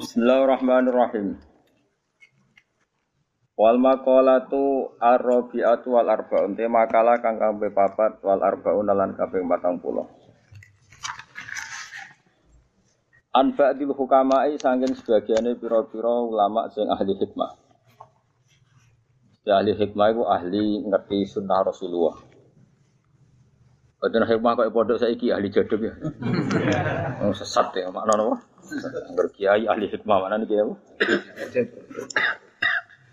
Bismillahirrahmanirrahim. Wal maqalatu ar-rabi'atu wal arba'un te makalah kang kabeh papat wal arba'un lan kabeh 40. An ba'dil hukama'i sanging sebagiane pira-pira ulama sing ahli hikmah. Ya ahli hikmah itu ahli ngerti sunnah Rasulullah. Badan hikmah kok pondok saiki ahli jadab ya. Oh, sesat ya makna napa? Angger kiai ahli hikmah mana nih kiai apa?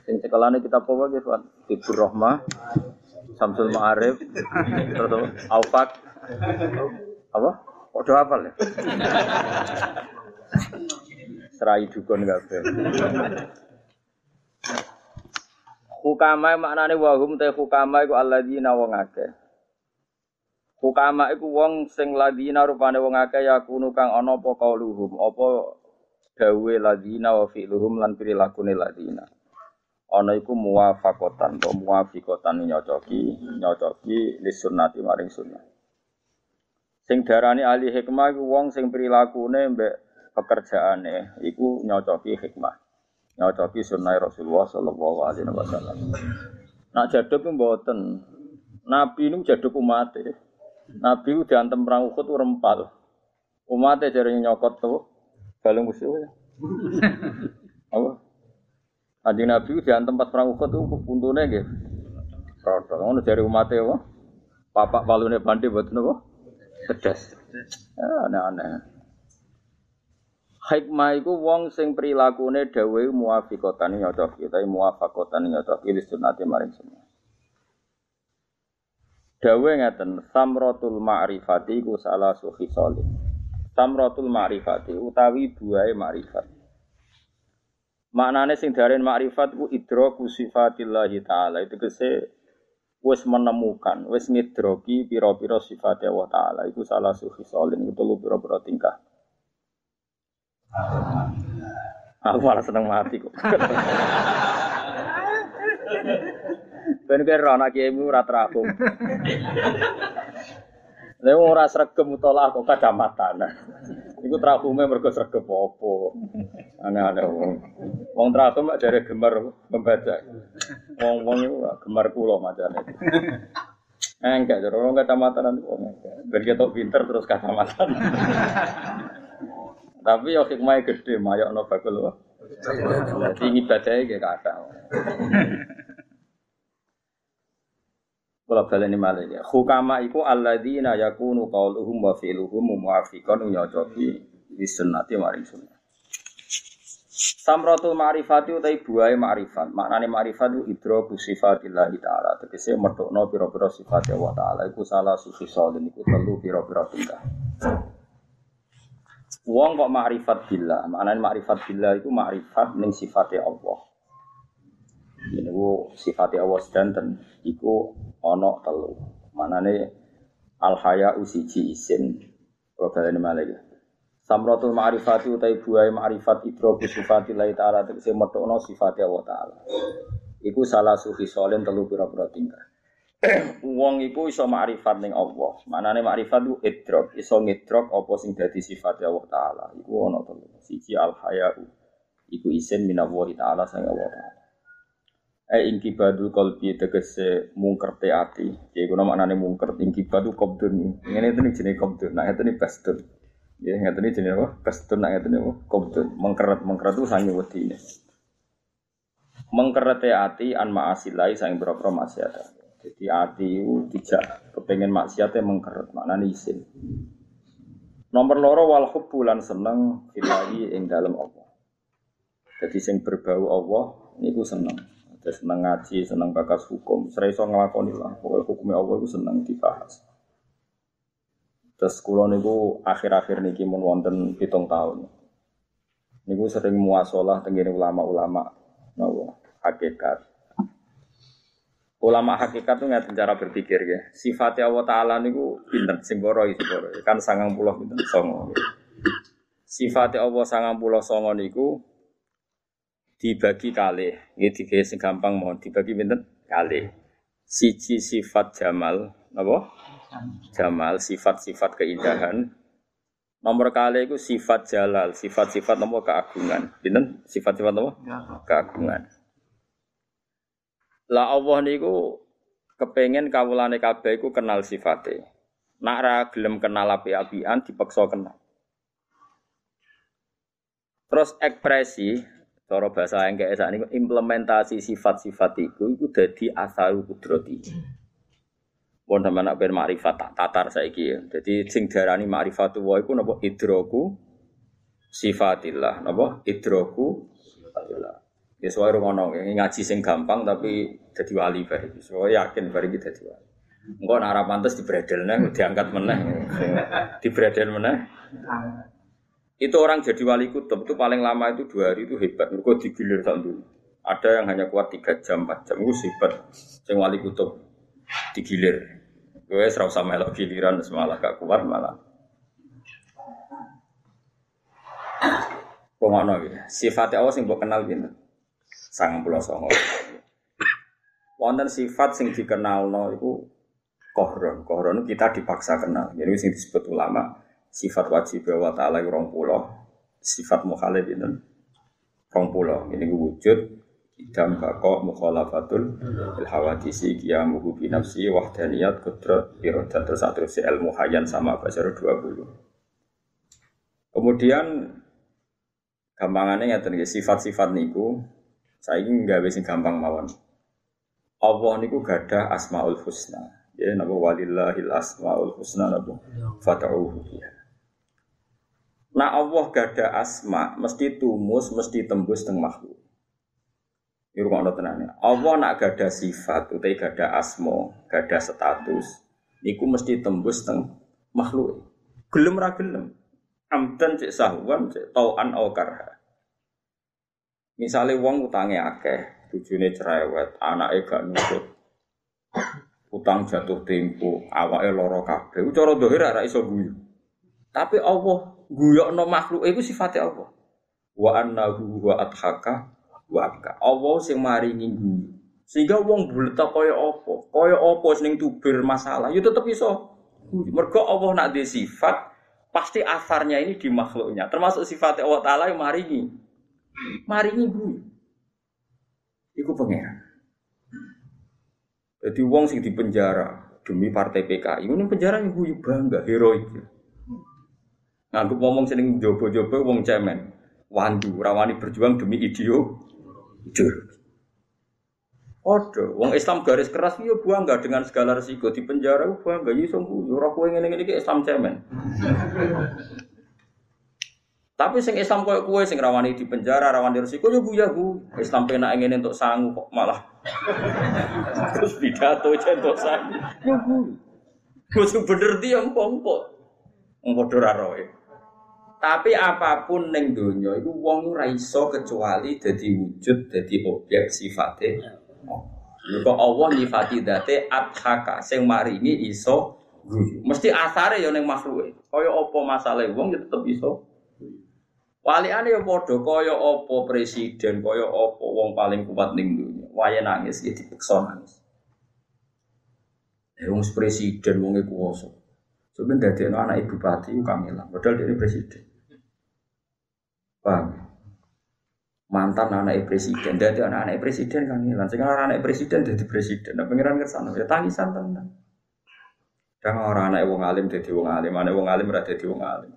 Sing cekelane kita apa nggih, Pak? Tibur Rahmah, Samsul Ma'arif, terus apa? Aufak. Apa? Kok do hafal ya? Serai dukun kabeh. Hukama maknane wahum te hukama iku alladzina wong akeh. Hukama iku wong sing ladina rupane wong akeh yakunu kang ana apa kauluhum, apa dawe ladina wa fi'luhum lan prilakune ladina. Ana iku muwafaqatan to muwafiqatan nyocoki, nyocoki li sunnati maring sunnah. Sing darani ahli hikmah iku wong sing prilakune mbek pekerjaane iku nyocoki hikmah. Nyocoki sunnah Rasulullah sallallahu alaihi wasallam. Nak jaduk mboten. Nabi ini jaduk umat Nabi itu diantem perang Uhud rempal. Umatnya jari nyokot tuh, balung musuh ya. Apa? Adi Nabi itu diantem pas perang Uhud itu untune gitu. Rodol, ngono jari umatnya apa? Papak balune bandi buat nopo? Pedas. Ya, aneh-aneh. Hikmah iku wong sing prilakune dawuhe muwafiqatan nyocoki, tapi muwafaqatan nyocoki li sunnati maring sunnah. Dawe ngeten, samrotul ma'rifati ku salah suhi solim. Samrotul ma'rifati utawi buai ma'rifat. Maknane sing darin ma'rifat ku idroku sifatillahi ta'ala. Itu kese wis menemukan, wis ngidroki piro-piro sifat Allah ta'ala. Iku salah suhi solim, itu lu piro-piro tingkah. Aku malah seneng mati kok. Ben kira anak kiaimu ora terapung. Lha wong ora sregep utalah kok kacamatan. Iku trakume mergo sregep apa. Aneh-aneh wong. Wong trakum mak jare gemar membaca. Wong-wong iku gemar kula macane. Enggak, jare wong kacamatan nanti enggak. Ben ketok pinter terus kacamatan. Tapi yo hikmahnya gede, mayokno bakul. Tinggi ibadahnya kayak kata. Kula baleni malih ya. Hukama iku alladzina yakunu qauluhum wa fi'luhum muwafiqan nyocoki di sunnati maring sunnah. Samratul ma'rifati utai buai ma'rifat. Maknane ma'rifat itu idroku sifatillah ta'ala. Tegese metokno pira-pira sifat Allah ta'ala. Iku salah sufi solin. Iku telu pira-pira tingkah. Wong kok ma'rifat billah. Maknane ma'rifat billah iku ma'rifat ning sifatnya Allah. Ini ku sifatnya Allah sedanten. Iku ono telu. Manane al haya usiji isin. Kalau kalian malah Samratul ma'rifati utai buai ma'rifat idroku sifati lai ta'ala Tegesi metokno sifati Allah ta'ala. Iku salah sufi solen telu pira-pira tingkah. Wong iku iso ma'rifat ning Allah. Manane ma'rifat itu idrok. Iso ngidrok apa sing dadi sifati Allah ta'ala. Iku ono telu. Siji al haya Iku isin minallahi ta'ala sang Allah ta'ala Eh ingkibadu kolbi tegese mungker te ati. Ya iku maknane mungker ingkibadu qabdun. Ngene itu nih jenis qabdun. Nah itu nih bastun. Ya ngene ini jenis apa? Bastun nah itu nih apa? Qabdun. Mengkeret mengkeret itu sange ini. Mengkeret te ati an ma'asilai sange berapa maksiat. Jadi ati itu tidak kepengen maksiatnya mengkeret. Maknane isin. Nomor loro wal hubbulan seneng filahi ing dalam Allah. Jadi sing berbau Allah niku seneng. Terus seneng ngaji, seneng bakas hukum, serai so ngelakoni lah. Pokoknya hukumnya Allah itu seneng dibahas. Terus kulo niku akhir-akhir niki mun wonten pitung tahun. Niku sering muasalah tenggene ulama-ulama nawa hakikat. Ulama hakikat tuh nggak cara berpikir ya. Sifatnya Allah Taala niku pinter, simboro simboro. Kan sangang pulau pinter songo. Sifatnya Allah sangang pulau songo niku dibagi kali. Ini tiga sing gampang mohon dibagi pinten kali. Siji sifat jamal, apa? Jamal, sifat-sifat keindahan. Nomor kali itu sifat jalal, sifat-sifat nomor keagungan. Pinten sifat-sifat nomor keagungan. Lah Allah niku kepengen kawulane kabeh iku kenal sifate. Nak ra gelem kenal api-apian dipaksa kenal. Terus ekspresi cara bahasa yang kayak ini implementasi sifat-sifat itu itu jadi asaru kudrati. Pun sama nak ben makrifat tak tatar saiki ya. Jadi sing diarani makrifatu wa iku napa idroku sifatillah, napa idroku sifatillah. Ya soal ngono, ngaji sing gampang tapi jadi wali bari. So yakin bari kita jadi wali. Engko nek ora pantes dibredelne diangkat meneh. Dibredel meneh. Itu orang jadi wali kutub itu paling lama itu dua hari itu hebat. Mereka digilir dulu. Ada yang hanya kuat tiga jam, empat jam. Itu hebat. Yang wali kutub digilir. Gue serau sama elok giliran semalah gak kuat malah. Pengono gitu. Sifatnya Allah sing mbok kenal gitu. Sangat pulau songo. Wonten sifat sing dikenal no itu kohron. Kohron kita dipaksa kenal. Jadi sing disebut ulama sifat wajib wa ta'ala rong pulau. Sifat mukhalif itu rong pulau. Ini wujud idam bako mukhalafatul il hawadisi qiyamuhu bi nafsi wahdaniyat kudrat iradat terus terus ilmu hayan sama basar 20 kemudian gampangannya ngeten sifat-sifat niku saya ingin nggak bisa gampang mawon. Allah niku gada asmaul husna. Ya nabo walillahil asmaul husna nabo fata'uhu ya Nah Allah gada asma mesti tumus mesti tembus teng makhluk ini rumah tenane. Allah nak gada sifat, utai gada asmo, gada status. Niku mesti tembus teng makhluk. Gelem ra gelem. Amdan cek sahwan cek tauan au karha. Misalnya wong utange akeh, bojone cerewet, anake gak nurut. Utang jatuh tempo, awake lara kabeh. Cara dohir ora iso guyu. Tapi Allah guyokno makhluk iku sifatnya Allah. Wa annahu wa adhaka wabka. Allah sing maringi guyu. Sehingga wong buleta kaya apa? Kaya apa sing tubir masalah, ya tetep iso. Mergo Allah nak di sifat, pasti asarnya ini di makhluknya. Termasuk sifat Allah Ta'ala yang maringi. Maringi guyu. Iku pangeran. Jadi wong sing di penjara demi partai PKI, ini penjara yang guyu bangga, heroik. Nganggep ngomong seneng jobo-jobo wong cemen. Wandu, rawani berjuang demi jujur. Odo, wong Islam garis keras yo bangga dengan segala resiko di penjara bangga yo sungguh ora kowe ngene iki Islam cemen. Tapi sing Islam koyo kowe sing rawani di penjara, rawani resiko yo buya bu. Islam penak ngene untuk sangu kok malah. Terus pidato untuk sangu. Yo bu. Gue bener dia empong-empong. Empong ora roe. Tapi apa pun neng dunia itu wong ora iso kecuali dadi wujud, dadi objek sifatnya. Mergo Allah nyifati date adhaka sing maringi iso guyu. Mesti asare ya ning makhluke. Kaya apa masalah wong ya tetep iso. Waliane ya padha kaya apa presiden, kaya apa wong paling kuat ning dunia. Waya nangis ya dipeksa nangis. Eh wong presiden wong kuwasa. Sebenarnya dari anak ibu bupati itu kamilah, padahal dia presiden. Paham? Mantan anak presiden, dari anak-anak presiden kan hilang. Sekarang anak presiden jadi presiden. Nah, pengiran ke sana, ya tangisan tenang. Jangan orang anak wong alim jadi wong alim, anak wong alim berarti jadi wong alim.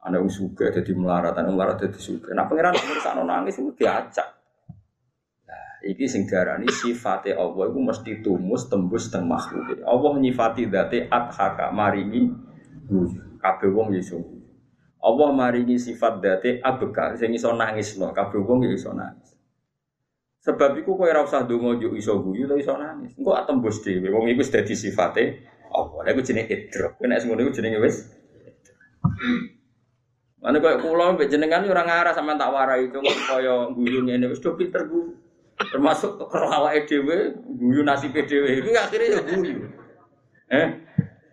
Anak wong suga jadi melarat, anak melarat jadi suga. Nah pengiran ke sana nangis itu diacak. Nah, iki sing diarani sifate Allah itu mesti tumus tembus teng makhluk. Allah nyifati date adhaka maringi kabeh wong Yesus. Allah maringi sifat date abeka sing iso nangis no kabeh wong ya iso nangis. Sebab iku kowe ora usah donga yo iso guyu to iso nangis. Engko atembus dhewe wong iku wis dadi sifate Allah. Lha iku jenenge idrok. Nek ngono iku jenenge wis Mana kaya kula mbek jenengan ora ngarah sampean tak warai cuma kaya guyu ngene wis do pinter bu. Termasuk karo awake dhewe guyu nasibe dhewe akhire ya guyu. Eh?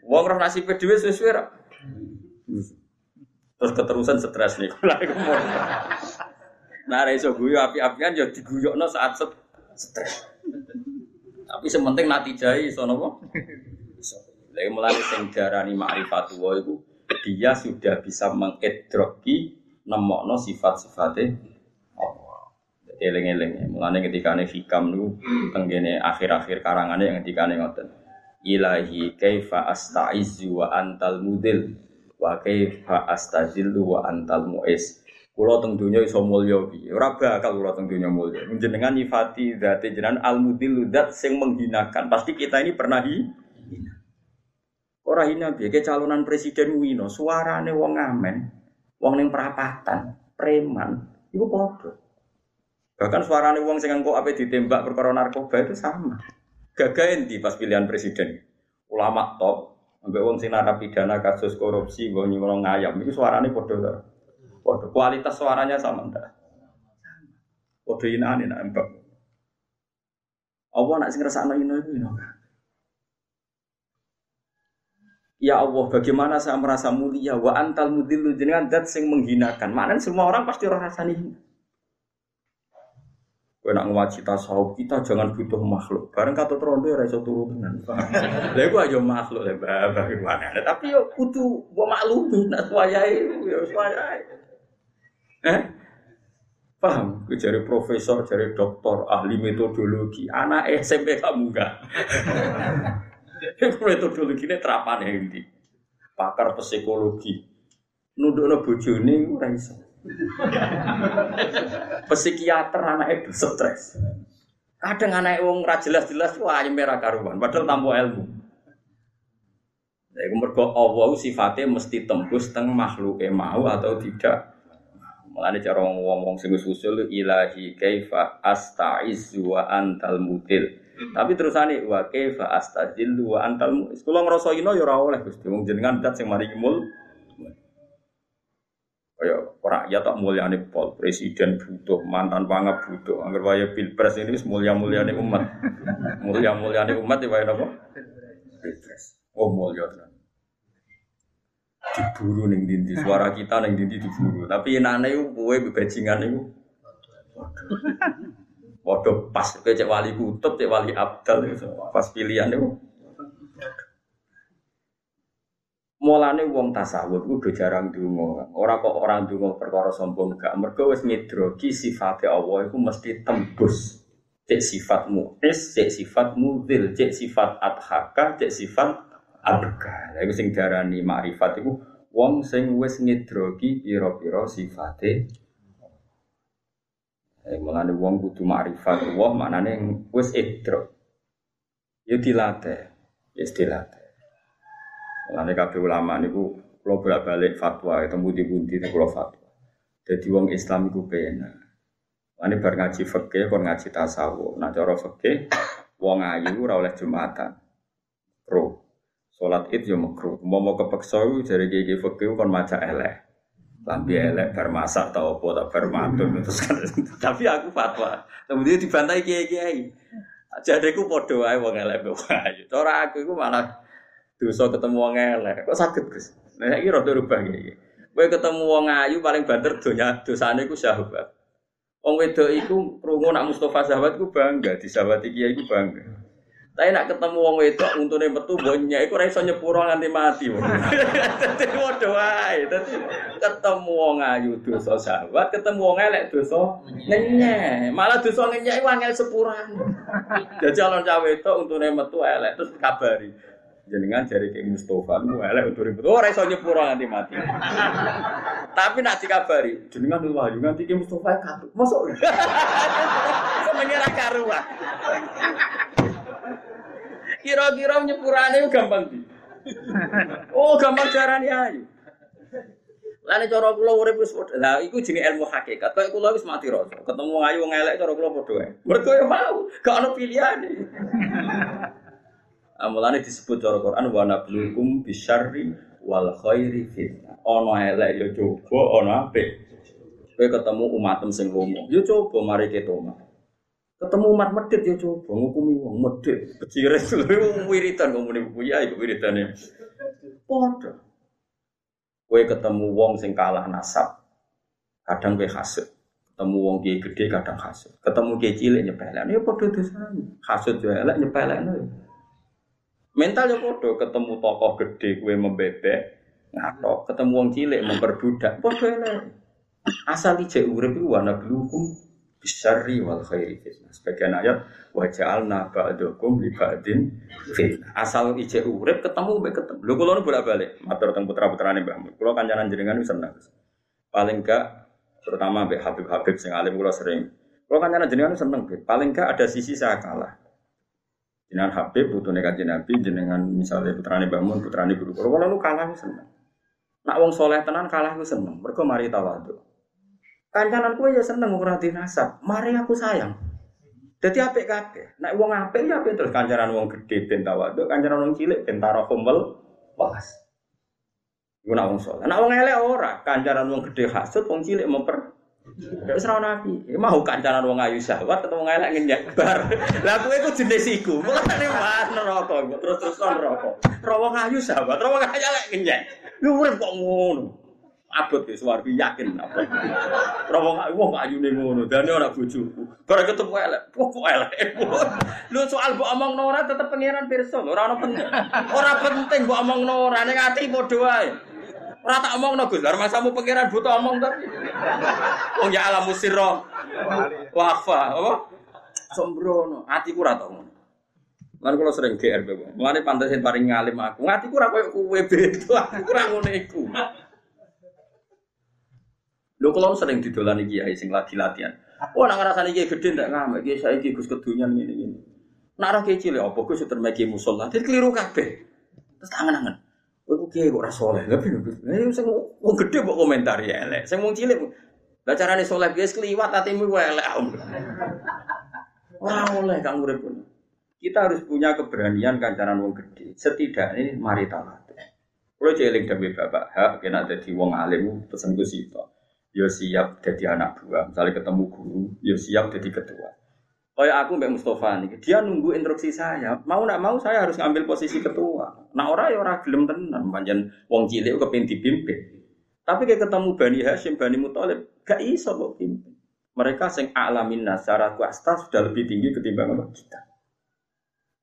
Wong roh nasibe dhewe. Terus keterusan stres nih. nah, iso guyu api-apian ya diguyokno saat stres. Tapi sementing nanti jai iso napa? Iso. Lha mulai sing diarani ma'rifatullah iku dia sudah bisa mengedroki nemokno sifat-sifatnya eling-eling. Mulane ketika ane hikam lu tenggene akhir-akhir karangane yang ketika ane ngoten. Ilahi kaifa astaizu wa antal mudil wa kaifa astazillu wa antal muis. Kulo teng dunya iso mulya piye? Ora bakal kulo teng dunya mulya. Jenengan nyifati zate jenengan al mudil zat sing menghinakan. Pasti kita ini pernah hina. Ora hina piye calonan presiden Wino, suarane wong ngamen, wong ning perapatan, preman, iku padha. Bahkan suarane wong sing engko ape ditembak perkara narkoba itu sama. Gagain di pas pilihan presiden. Ulama top, ambek wong sing narapidana kasus korupsi, wong nyolong ngayam, itu suarane padha. Waduh, kualitas suaranya sama enggak? Waduh ini aneh nak embak. Allah nak sing ngrasakno ino iku ino. Ya Allah, bagaimana saya merasa mulia wa antal mudillu jenengan zat sing menghinakan. Maknanya semua orang pasti rasani hina. Kowe nak ngaji tasawuf kita jangan butuh makhluk. Bareng kata trondo ya iso turu tenan. Lha iku aja makhluk lha bagaimana. Tapi yo kudu mbok maklumi nak suwayahe yo suwayahe. Eh? Paham? Jadi profesor, jadi doktor, ahli metodologi. Anak SMP kamu enggak. metodologi ini terapan ya ini. Pakar psikologi. Nunduk bojone ora. Psikiater itu stres. Kadang anak wong ra jelas-jelas wah merah karuan padahal tanpa ilmu. Jadi mergo Allah sifatnya mesti tembus teng makhluk mau atau tidak. Mulane cara ngomong sing usul ilahi kaifa astaiz wa antal mutil. Tapi terusane wa kaifa astazil wa antal mutil. Kula ngrasa ino ya ora oleh Gusti wong jenengan dat sing mari mul. Kaya rakyat tak mulyane pol, presiden butuh, mantan pangap butuh. Angger waya pilpres ini mulia-muliane umat. Mulia-muliane umat ya waya napa? Pilpres. Oh mulia tenan diburu ning dindi suara kita ning dindi diburu tapi enane iku kowe bebajingan iku Waduh pas kowe cek wali kutub cek wali abdal pas pilihan itu Mulane wong tasawuf udah jarang donga. Ora kok orang donga perkara sombong gak. Mergo wis ngidroki sifate Allah iku mesti tembus. Cek sifat mu'is, cek sifat mudil, cek sifat adhaka, cek sifat abga. Lha iku sing diarani makrifat iku wong sing wis ngidrogi pira-pira sifate Eh, mulane wong kudu makrifat Allah maknane wis idrok. Ya dilatih, ya dilatih. Mulane kabeh ulama niku kula bolak-balik fatwa ketemu di bundi kula fatwa. Jadi wong Islam iku penak. Mulane bar ngaji fikih kon ngaji tasawuf. Nah cara fikih wong ayu ora oleh Jumatan. Pro. Sholat id yo. Mau mau kepeksa dari gigi fakir kan maca elek. Lambi elek bar masak tau apa tak bar terus kan. Tapi aku fatwa. Kemudian dibantai kiai kiai. Jadi aku podo aja wong elek wae. Cara aku iku malah dosa ketemu wong elek. Kok sakit Gus? Nah iki rada rubah iki. Kowe ketemu wong ayu paling banter donya dosane iku sahabat. Wong wedok iku krungu nak Mustafa sahabat ku bangga, di sahabat kiai iku bangga. Tapi nak ketemu wong wedok untune metu bonya iku ora iso nyepuro nganti mati. Dadi padha wae. Dadi ketemu wong ayu dosa sahabat, ketemu wong elek dosa ngenyek. Malah dosa ngenyek iku angel sepuran. Jadi calon cawe wedok untune metu elek terus kabari. Jenengan jari kayak Mustafa, mu elek untune metu ora iso nyepuro nganti mati. Tapi nak dikabari, jenengan wahyu nganti ki Mustafa katut. Mosok. Senenge ra karuan. Kira-kira nyepurane gampang di. Oh, gampang carane ayu. Lane cara kula urip wis padha. Lah iku jenenge ilmu hakikat. Kaya kula wis mati rasa. Ketemu ayu wong elek cara kula padha. Mergo ya mau, gak ono pilihane. Amulane disebut cara Quran wa nablukum bisyarri wal khairi fitnah. Ono elek ya coba, ono apik. Kowe ketemu umatem sing lomo, ya coba mari ketoma. Ketemu umat medit ya coba ngukumi wong medit. Becire lu wiritan ngomongin buku ya iku wiritane. Padha. Kowe ketemu wong sing kalah nasab. Kadang kowe hasud. Ketemu wong kiai gede kadang hasud. Ketemu kiai cilik nyepelekno ya padha dosane. Hasud yo elek nyepelekno. Mental ya padha ketemu tokoh gede kowe membebek ngatok, ketemu wong cilik memperbudak, padha elek. Asal ijek urip iku wana blukum bisyarri wal khairi fitnah. Sebagian ayat wa ja'alna ba'dakum li ba'din fitnah. Asal ijek urip ketemu mbek ketemu. Lho kula bolak-balik matur teng putra-putrane Mbah. Kula kancanan jenengan seneng. Paling gak terutama mbek Habib-habib sing alim kula sering. Kula kancanan jenengan seneng, paling gak ada sisi saya kalah. Jenengan Habib putune kanjeng Nabi, jenengan misalnya putrane Mbah Mun, putrane guru. Kula kula nu kalah seneng. Nak wong soleh tenan kalah ku seneng. Mergo mari tawadhu. Kancanan kue ya seneng ora nasab. Mari aku sayang. Jadi apik kabeh. Nek wong apik ya apik terus kancanan wong gede ben tawadhu, kancanan wong cilik ben tarahumul pas. Iku nak wong soleh. Nak wong elek ora, kancanan wong gede hasud, wong cilik memper Gak usah nabi, mau kancanan wong ayu syahwat atau wong elek ngenyek bar. Lah kowe iku jenis iku. Mulane wah neraka terus terus neraka. Ro wong ayu syahwat, ro wong elek ngenyek. Lu urip kok ngono. Abot ke swarga yakin apa. Ro wong ayu wong ayune ngono, dane ora bojoku. Gara ketemu elek, kok elek. Lu soal mbok omongno ora tetep pengiran pirsa, ora ono penting. Ora penting mbok omongno ora ning ati padha wae. Ora tak omongno Gus, lha masamu pengiran butuh omong tapi. Wong ya alam musirra. Wafa, apa? Sombrono, atiku ora tau ngono. Lan kula sering GR kowe. Mulane pantesin paling ngalim aku. Ngatiku ora koyo kowe beda, aku ora ngono. Lho kula sering didolani kiai sing lagi latihan. Oh nak ngrasani gede ndak ngamek, kiai saiki Gus kedunyan ngene-ngene. Nak ora kiai cilik apa Gus musola, dadi keliru kabeh. Terus tangan-tangan. Kowe ku kiai kok ora saleh. Lah? Lah sing wong gede kok komentar ya elek. Sing wong cilik lah carane saleh piye kliwat atimu elek. Ora oleh kang urip Kita harus punya keberanian kancanan wong gede. Setidaknya mari tawadhu. Kulo jeling dhewe bapak hak kena dadi wong alim pesen Gus itu. Yo siap jadi anak buah. Misalnya ketemu guru, yo siap jadi ketua. Kayak aku Mbak Mustafa nih, dia nunggu instruksi saya. Mau nak mau saya harus ngambil posisi ketua. Nah orang ya orang gelem tenan, panjang wong cilik kepin dipimpin. Tapi kayak ketemu Bani Hashim, Bani Muthalib, gak iso kok pimpin. Mereka sing alamin secara kuasta sudah lebih tinggi ketimbang apa kita.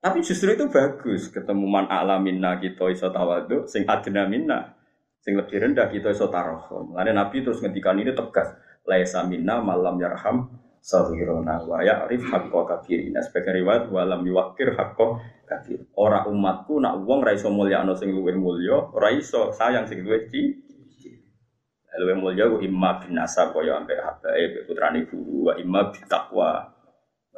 Tapi justru itu bagus ketemu man alaminna kita iso tawadu, sing adna minna, sing lebih rendah kita iso tarohom. Karena Nabi terus ngendikan ini tegas, laisa minna malam yarham sahirona wa ya'rif haqqo kabirina sebagai riwayat walam yuwakir haqqo kabir ora umatku nak wong ra iso mulyakno sing luwih mulya ora iso sayang sing luwih ci luwih mulya ku imma bin nasab kaya ambek habae putrane guru wa imma bi taqwa.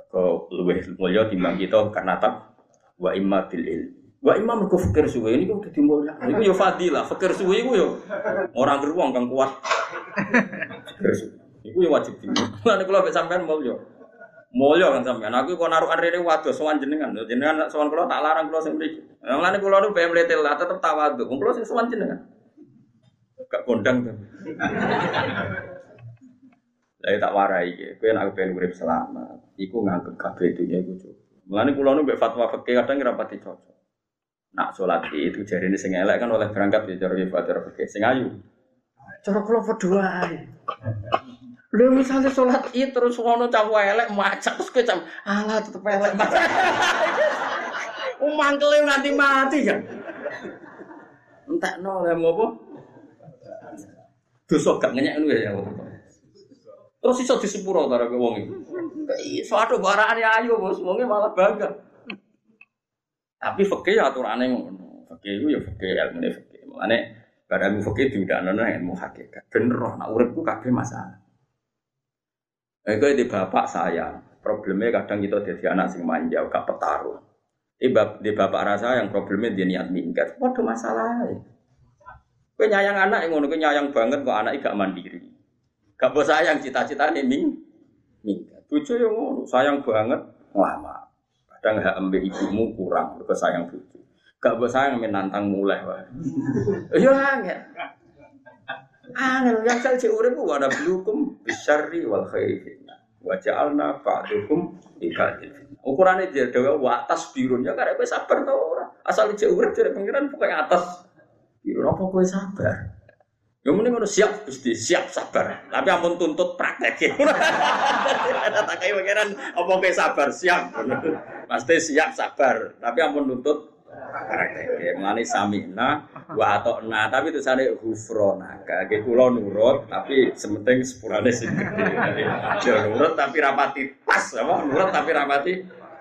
Kok luwih mulya timbang kita karena tak wa imma bil ilmi Wa imam mergo fikir suwe ini kok dadi mulya. Iku yo fadilah, fikir suwe iku yo. Orang geruang kang kuat. Iku yang wajib di. Lan kula mek sampean mulya. Mulya kan sampean. Aku kok narukan rene waduh sowan jenengan. Jenengan sowan kula tak larang kula sing mriki. Lan kula nu PM letel lah tetep tawadhu. Kula sing sowan jenengan. Gak kondang tuh. Lah tak warai iki. Kowe nek pengen urip selamat, iku nganggep kabeh dunya iku cukup. Mulane kula nu mbek fatwa fikih kadang ora pati cocok. Nak sholat itu jari ini sing elek kan oleh berangkat ya cara fatwa fikih. Sing ayu. Cara kula padha. Lha misalnya sholat id terus ngono cawu elek macak terus kowe cam alah tetep elek. Umangkele nganti mati kan. Entekno lha apa? Dosa gak ngenyek ngono ya. Terus iso disepuro karo wong iki. Iso ado barane ayu bos, wonge malah bangga. Tapi fikih aturane ngono. Fikih itu ya fikih ilmu fikih. Mulane barang fikih diundangno ilmu hakikat. Bener roh nak uripku kabeh masalah. Eh, di bapak saya, problemnya kadang kita jadi anak sing manja, gak petarung. Di, di bapak rasa yang problemnya dia niat minggat, waduh masalah. Kue nyayang anak yang ngono, kue nyayang banget kok anak gak mandiri. Gak bos sayang cita-cita nih ming, minggat. Bucu yang ngono, sayang banget lama. Kadang hak ambil ibumu kurang, kau sayang bucu. Gak bos sayang menantang mulai wah. Iya ya. Angel yang saya cek urip wa ada blukum bisyarri wal khairi. Wa ja'alna ba'dukum li fitnah. Ukurane dia dewe atas birun ya karek kowe sabar to ora. Asal cek urip dari pengiran pokoke atas birun apa kowe sabar. Ya mending ngono siap Gusti, siap sabar. Tapi ampun tuntut praktek. Ada tak kayak pengiran apa kowe sabar, siap. Pasti siap sabar, tapi ampun tuntut praktek. Mulane samina wa atokna tapi itu sana hufrona. Kayak kulo nurut tapi sementing sepurane sing nurut tapi rapati pas apa? Nurut tapi rapati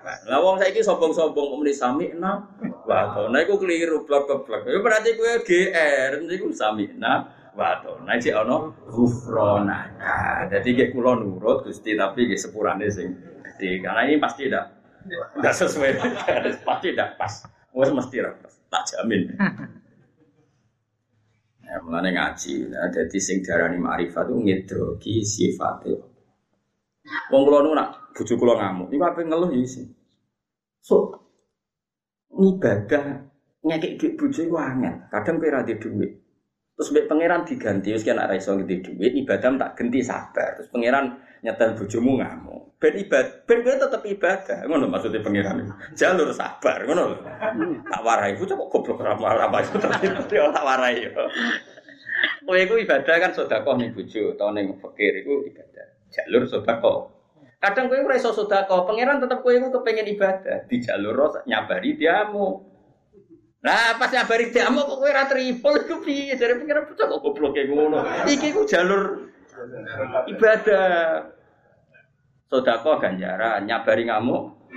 lah wong saiki sombong-sombong muni sami'na wa atokna iku keliru blok-blok ya berarti kowe GR niku sami'na wa atokna iki ana hufrona jadi kayak kulo nurut Gusti tapi nggih sepurane sing karena ini pasti tidak tidak sesuai pasti tidak pas Wes mesti ra tak jamin. Ya, mulane ngaji, nah, jadi sing darani ma'rifat itu ngedrogi sifatnya. Wong kula nu nak bojo kula ngamuk, iku ape ngeluh ya sih. So, ibadah ngekek duit bojo iku angel. Kadang kowe ra duit. Terus mbek pangeran diganti, wis kan ora iso ngedi duit, ibadah tak ganti sabar. Terus pangeran nyetel bojomu ngamuk. Ben ibadah, ben kowe tetep ibadah. Ngono maksudnya pangeran. Jalur sabar, ngono lho. Tak warai bocah kok goblok ra malah apa itu tak warai yo. Kowe iku ibadah kan sedekah ning bojo utawa ning fakir iku ibadah. Jalur sedekah. Kadang kowe ora iso sedekah, pangeran tetep kowe iku kepengin ibadah, di jalur nyabari diamu. Nah, pas nyabari diamu kok kowe ora tripol iku piye? Jare pangeran bocah kok goblok ngono. Iki ku jalur ibadah. Sodako ganjaran, nyabari ngamuk.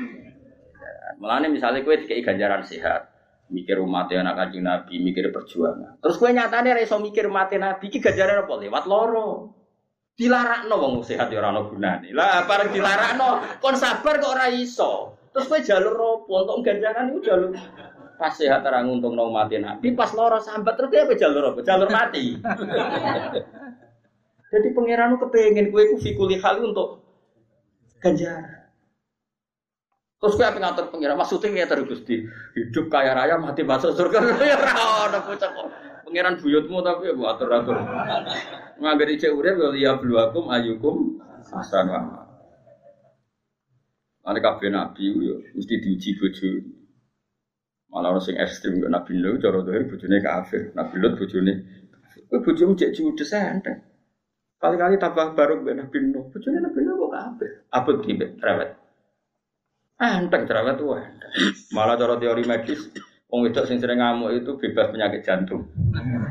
Melane misalnya kue dikei ganjaran sehat, mikir umat anak kanjeng Nabi, mikir perjuangan. Terus kue nyatanya reso mikir umat Nabi, ki ganjaran apa? Lewat loro. Dilarakno wong sehat ya ora ono gunane. Lah bareng dilarakno kon sabar kok ora iso. Terus kue jalur opo? Untuk ganjaran itu jalur pas sehat untung nong mati nabi pas loro sambat terus dia apa jalur apa jalur mati jadi pangeran kepengen kue ku fikuli hal untuk ganjaran. Terus gue apa ngatur pengira? Maksudnya ya terus gusti hidup kaya raya mati masuk surga. Ya ada bocah kok. Pengiran buyutmu tapi ya atur atur. Ngabari cek urip ya liya bluakum ayukum hasan wa. Ane kabeh nabi yo mesti diuji bojo. Malah orang sing ekstrim kok nabi lu cara dohir bojone kafir. Nabi Lut kafir. Kowe bojomu cek judes enteng. Kali-kali tambah baru ben Nabi Nuh. Bojone Nabi Nuh kok kabeh. Abot ki cerewet. Enteng cerewet tuh. Malah cara teori medis Wong wedok sing sering ngamuk itu bebas penyakit jantung.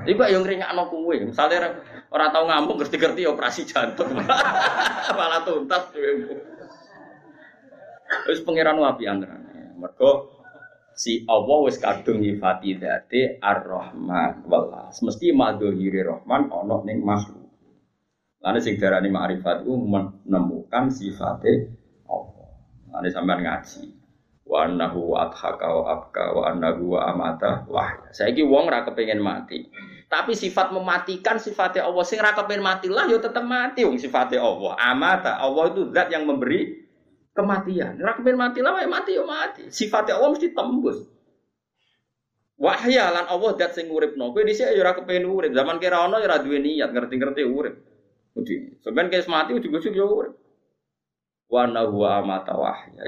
Iku yang ngringakno kuwe. Misalnya orang tahu ngamuk ngerti-ngerti operasi jantung. Malah tuntas Wis pangeran wapi antarane. Mergo si Allah wis kadung nyifati dzate Ar-Rahman welas. Mesti madhiri Rahman ana ning makhluk. Lalu sing darani ma'rifat itu menemukan sifatnya Allah. Lalu sampean ngaji. Wa annahu adhaka wa abka wa annahu wa amata wah. Saiki wong ra kepengin mati. Tapi sifat mematikan sifatnya Allah sing ra kepengin mati lah ya tetep mati wong sifatnya Allah. Amata Allah itu zat yang memberi kematian. Ra kepengin mati lah ya mati ya mati. Sifatnya Allah mesti tembus. Wahya lan Allah zat sing uripno. Kowe dhisik ya ora kepengin urip. Zaman kira ana ya ora duwe niat ngerti-ngerti urip. Uji. Sebenarnya kayak mati ujung-ujung ya urip. Wa huwa amata wahya.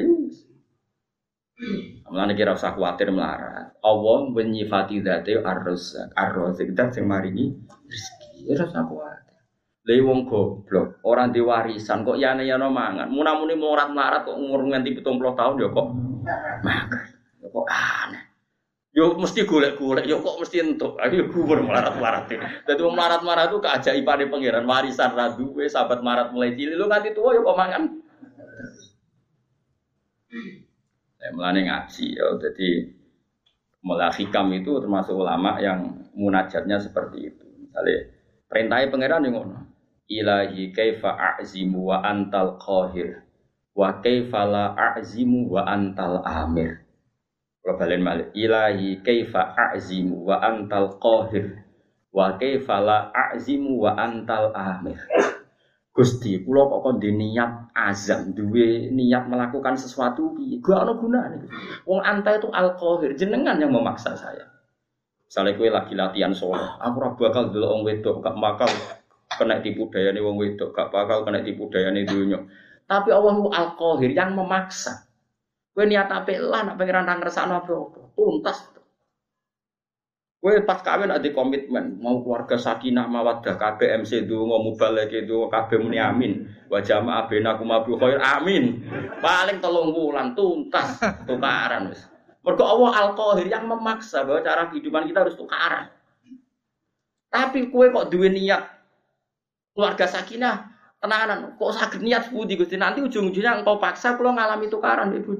Mulane kira usah kuwatir melarat. Allah menyifati dzate ar-razzaq, ar-razzaq dan sing maringi rezeki. Ora usah kuwatir. Lha wong goblok, orang diwarisan kok yana-yana mangan. Munamuni morat melarat kok umur nganti 70 tahun ya kok makan. Ya kok aneh. Yo mesti golek-golek, yo kok mesti entuk. Ayo kubur melarat-melarat. Dadi wong melarat-melarat itu keajaibane pangeran warisan ra duwe sahabat marat mulai cilik lu nganti tua yo kok mangan. Ya mulane ngaji ya jadi mulai itu termasuk ulama yang munajatnya seperti itu. Misalnya perintahnya pangeran yang ngono. Ilahi kaifa a'zimu wa antal qahir wa kaifa la a'zimu wa antal amir. Kalau balen malik ilahi kaifa a'zimu wa antal qahir wa kaifa la a'zimu wa antal amir. Gusti, kula kok kon niat azam, duwe niat melakukan sesuatu piye? Gak ana gunane. Wong anta itu al qahir, jenengan yang memaksa saya. Misalnya kue lagi latihan sholat, aku ora bakal dulu wong wedok, gak bakal kena tipu daya nih wong wedok, gak bakal kena tipu daya nih dunia. Tapi Allah al qahir yang memaksa. Kue niat apa lah, nak pengiran nang ngersakno apa tuntas. Kue pas kawin ada komitmen, mau keluarga sakinah mawadah, KB MC mau mubalek itu, KB muni amin, wajah ma abena kumabu khair amin. Paling telung bulan tuntas tukaran wis. Mergo Allah al qahir yang memaksa bahwa cara kehidupan kita harus tukaran. Tapi kue kok duwe niat keluarga sakinah, tenanan, kok sakit niat budi Gusti nanti ujung-ujungnya engkau paksa kalau ngalami tukaran ibu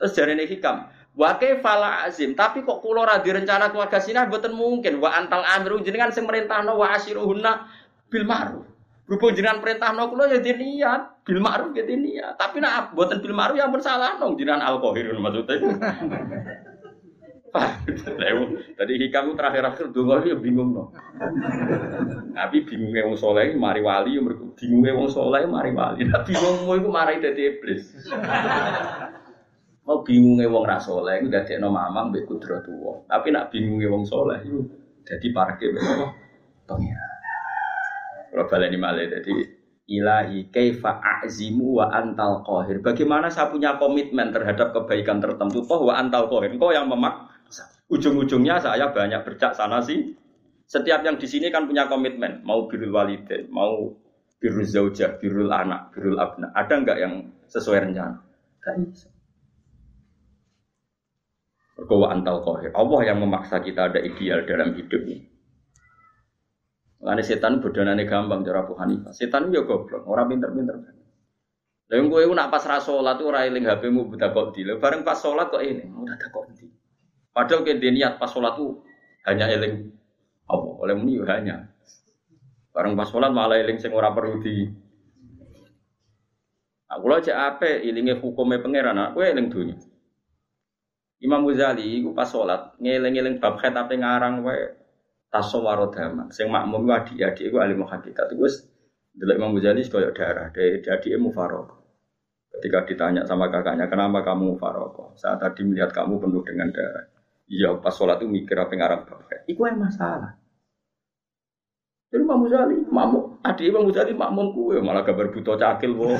Terus jarene hikam, wa fala azim, tapi kok kula ra rencana keluarga sinah mboten mungkin. Wa antal amiru jenengan sing merintahno wa asyiruhunna bil ma'ruf. Berhubung jenengan perintahno kula ya niat bil ma'ruf ya niat. Tapi nak mboten bil ma'ruf ya pun salah nong jenengan alkohirun maksudnya. Tadi hikam terakhir-akhir donga ya bingung no. Tapi bingungnya wong soleh mari wali, bingungnya wong soleh mari wali. Tapi bingungmu itu mari dari iblis. Oh bingungnya wong ra soleh iku dadekno mamang mbek tua. Tapi nak bingungnya wong soleh iku dadi parke mbek apa? Kalau baleni malih dadi ilahi kaifa a'zimu wa antal qahir. Bagaimana saya punya komitmen terhadap kebaikan tertentu toh wa antal qahir. Kau yang memaksa. Ujung-ujungnya saya banyak bercak sana sih. Setiap yang di sini kan punya komitmen, mau birul walidain, mau birul zaujah, birul anak, birul abna. Ada enggak yang sesuai rencana? Gak bisa. Antal kohir. Allah yang memaksa kita ada ideal dalam hidup ini. Lalu setan bodonane gampang cara Abu Hanifah. Setan ya goblok, orang pinter-pinter. Lalu gue nak pas rasolat tuh ora eling HP-mu buta kok di. Bareng pas sholat kok ini, udah ada kok di. Padahal ke niat pas sholat tuh hanya eling apa? Oleh muni ya hanya. Bareng pas sholat malah eling sing ora perlu di. Aku lo aja apa, ilingnya hukumnya pangeran, aku eling dunia. Imam Ghazali iku pas sholat ngeleng-ngeleng bab apa ngarang wae tasawwaro dhamma. Sing makmum ku adik-adik iku alim hakikat. Iku wis delok Imam Ghazali koyo darah dari adike mufaraqah. Ketika ditanya sama kakaknya, kenapa kamu mufaraqah? Saat tadi melihat kamu penuh dengan darah. Iya, pas sholat itu mikir apa ngarang bab Iku yang masalah. Jadi Imam Ghazali, makmum, adik Imam Ghazali makmum kue malah kabar buta cakil wo.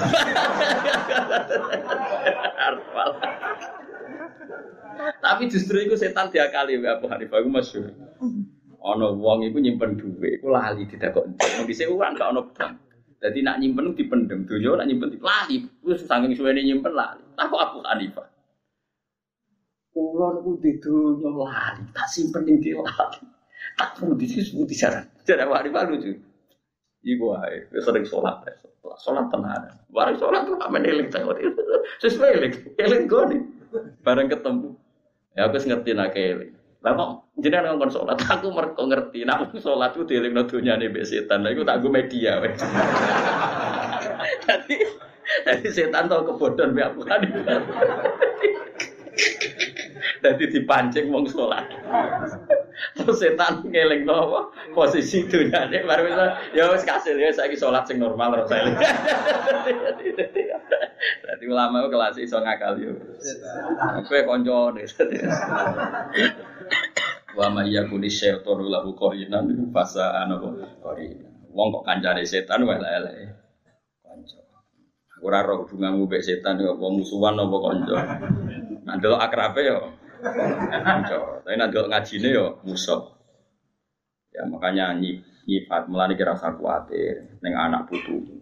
Tapi justru itu setan diakali ya Abu Hanifah itu masyhur. Ono wong iku nyimpen duit, iku lali didakok. Wong dhisik uang gak ono bank. Dadi nak nyimpen dipendem, donya nak nyimpen lali. Wis saking suwene nyimpen lali. Aku Abu Hanifah. Kulo niku di donya lali, tak simpen ning di lali. Tak disebut di sana. Jadi Abu Hanifah lucu. Iku wae, wis sering sholat, sholat tenan. Bareng sholat tuh amen eling saya. Sesuai eling, eling goni. Bareng ketemu. Ya aku ngerti nak eling. Lah kok jenengan ngomong sholat, aku mereka ngerti. Nak sholat itu dieling no dunia nih setan. Lah itu tak gue media. Jadi, jadi setan tau kebodohan biar bukan. Jadi dipancing wong sholat. Terus setan ngeling no posisi dunia nih baru bisa ya wes kasih ya saya sholat sing normal terus saya. Jadi ulama itu kelas iso ngakal yo. Kue konco nih. Wa ma yakuni syaitanu lahu qarinan fasa ana qarina. Wong kok kancane setan wae lele. Kanca. Ora roh hubunganmu mbek setan apa musuhan apa kanca. Nah delok akrabe yo kanca. Tapi delok ngajine yo musuh. Ya makanya nyifat melani kira usah kuatir ning anak putu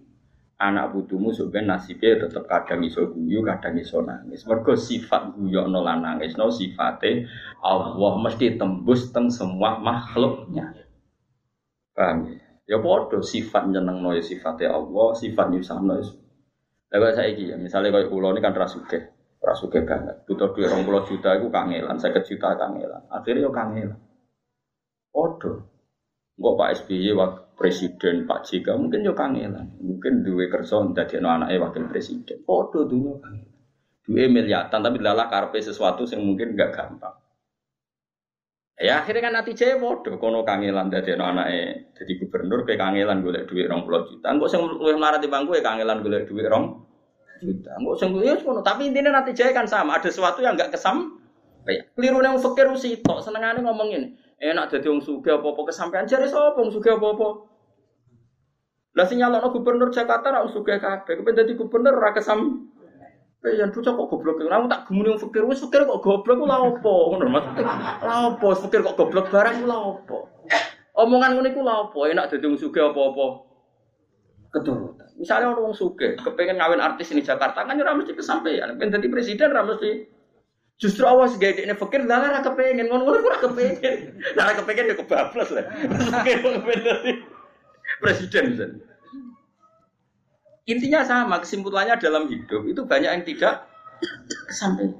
anak putumu sebenarnya nasibnya tetap kadang iso guyu, kadang iso nangis. Mergo sifat guyu no nangis no sifatnya Allah mesti tembus teng semua makhluknya. Paham ya? Ya bodoh sifat nyeneng no ya sifatnya Allah, sifat nyusah no ya. Lalu saya ya, misalnya kalau pulau ini kan rasuke, rasuke banget. Butuh duit orang pulau juta itu kangelan, saya juta kangelan. Akhirnya yo kangelan. Bodoh. Enggak Pak SBY waktu presiden Pak JK mungkin yo kangelan, mungkin dua kerja dari anaknya wakil presiden. Podo dulu kan, dua miliatan tapi lala karpe sesuatu yang mungkin nggak gampang. Ya akhirnya kan nanti saya podo kono kangelan dari anaknya jadi gubernur kayak kangelan gue duit rong puluh juta. Enggak luwih melarat di bangku ya kangelan gue duit rong juta. Enggak sing ya semono tapi intinya nanti saya kan sama. Ada sesuatu yang nggak kesam. Kayak keliru yang fakir tok senengannya ngomong ini. Enak jadi wong sugih apa-apa kesampaian jare sapa wong sugih apa-apa. Lah sing nyalokno gubernur Jakarta ra sugih kabeh, kepen dadi gubernur ora kesam Eh yang bocah kok goblok, kamu tak gemuni wong fakir, wis fakir kok goblok lha opo? Ngono. Lha opo fakir kok goblok barang lha? Omongan ngono iku lha opo? Enak dadi wong sugih apa-apa. Keturutan. Misalnya orang sugih, kepengen ngawin artis ini Jakarta kan ora mesti kesampaian, pengen dadi presiden ora mesti Justru awas gede ini fakir, lara kepengen, ngono-ngono ora kepengen, lara kepengen ya kebablas lah. Presiden misalnya. Intinya sama, kesimpulannya dalam hidup itu banyak yang tidak kesampaian.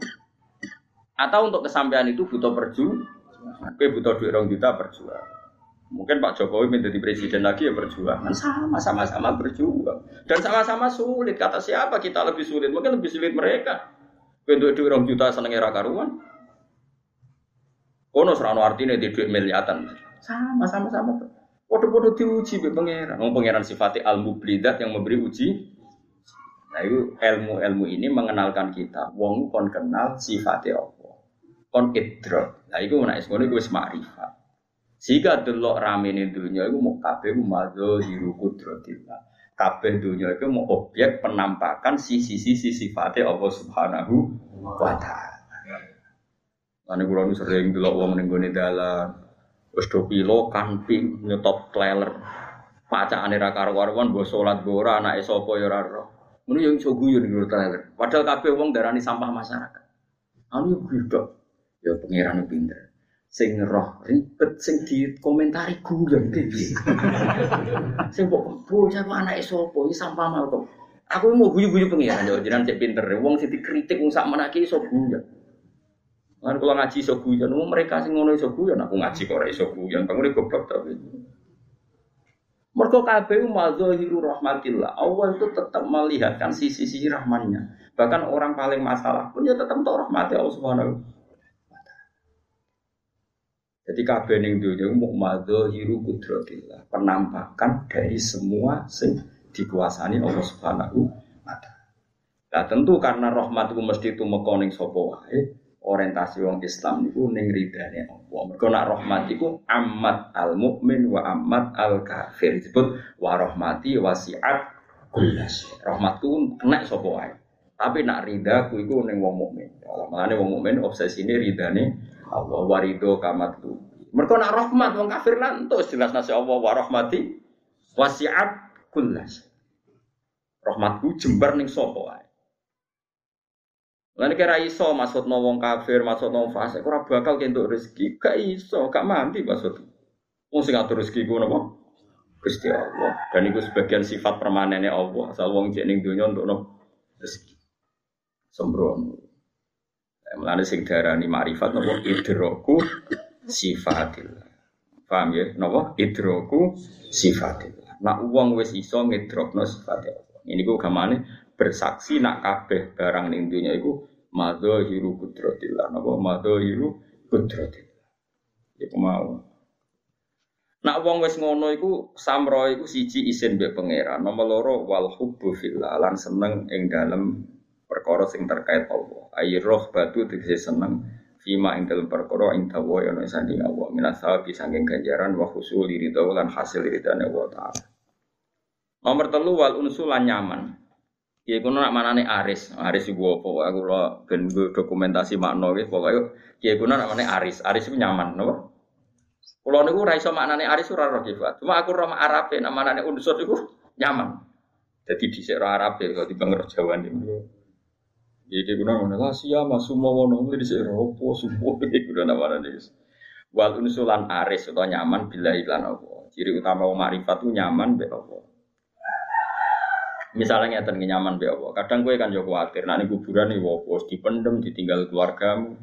Atau untuk kesampaian itu butuh perjuangan. Gue butuh duit orang juta berjuang. Mungkin Pak Jokowi menjadi presiden lagi ya berjuang. Sama, sama-sama berjuang. Dan sama-sama sulit. Kata siapa kita lebih sulit? Mungkin lebih sulit mereka. Untuk duit orang juta seneng era karuan. Kono serano artinya di duit miliatan. Sama sama sama. Podo-podo diuji be pangeran. Wong pangeran sifatnya al mublidat yang memberi uji. Nah itu ilmu-ilmu ini mengenalkan kita. Wong kon kenal sifatnya Allah. Kon idrok. Nah itu menaik itu wis makrifat. Sehingga delok rame ini dunia itu mau kabeh mazo hiru kudratillah kabeh dunia itu mau objek penampakan sisi-sisi sifatnya Allah Subhanahu wa taala. Ane kula sering delok wong ning gone dalan. Do pilo kamping nyetop trailer. Pacakane ra karo-karuan mbok salat mbok ora anake sapa ya ora ro. Ngono yo iso guyon ning trailer. Padahal kabeh darani sampah masyarakat. Anu yo bidok. Ya pangeran pinter sing roh ribet sing di komentari guyon piye sing kok bocah anake sapa iki sampah mal kok aku mau guyu-guyu pengiran yo jenengan cek pinter wong sing dikritik wong sak menake iso guyon Lan kula ngaji iso guyon, mereka sing ngono iso guyon, aku ngaji kok ora iso guyon, bangun goblok tapi. Mergo kabeh madzahiru rahmatillah. Allah itu tetap melihatkan sisi-sisi rahmannya. Bahkan orang paling masalah pun ya tetap untuk rahmati Allah Subhanahu jadi kabeh ning donya mau madzahiru kudratillah, penampakan dari semua sing dikuasani Allah Subhanahu wa taala. Nah, tentu karena rahmat itu mesti tumeka ning sapa wae, orientasi wong Islam niku ning ridane Allah. Mergo nak rahmat iku amat al mukmin wa amat al kafir. Disebut wa rahmati wasiat kullas. Rahmatku kena sapa wae. Tapi nak rida ku iku ning wong mukmin. Mulane wong mukmin obsesine ridane Allah warido kamat tu. Mereka nak rahmat wong kafir lantos jelas nasi Allah wa rahmati wasiat kullas. Rahmatku jembar ning sapa wae. Lan kira iso maksud wong kafir, maksud wong fasik ora bakal kentuk rezeki. Gak iso, gak mandi maksud. Wong sing ngatur rezeki ku napa? Gusti Allah. Dan itu sebagian sifat permanennya Allah. Asal wong jek ning donya untuk? Rezeki. Sembrono. Mulane sing darani marifat napa idroku sifatillah. Paham ya? Napa idroku sifatillah. Nak wong wis iso ngidrokno sifate Allah. Ini ku gamane bersaksi nak kabeh barang ning dunya iku madzahiru kudratillah. Napa madzahiru kudratillah. Iku mau. Nak wong wis ngono iku samro iku siji isin mbek pangeran. Nomor loro wal hubbu fillah lan seneng ing dalem perkara sing terkait Allah. Ayi roh batu tegese seneng fima ing dalam perkara ing dawa ya sanding Allah minas sawabi saking ganjaran wa husul ridha lan hasil ridane Allah taala. Nomor telu wal unsulan nyaman. Ya iku nak manane aris. Aris iku apa? Aku lo ben dokumentasi makna iki pokoke ya iku nak manane aris. Aris iku nyaman, napa? Kulo niku ora iso maknane aris ora roh Cuma aku roh Arabe namane unsur iku nyaman. Jadi di roh Arabe kalau di bangor Jawa niku. Jadi guna mana lah sia mas semua wono di sini ropo semua ini guna nama nih. Wal unsulan aris atau nyaman bila iklan apa. Ciri utama marifat itu nyaman be apa. Misalnya ngeten nyaman be apa. Kadang gue kan jauh khawatir. Nanti kuburan nih wopo dipendem ditinggal keluargamu.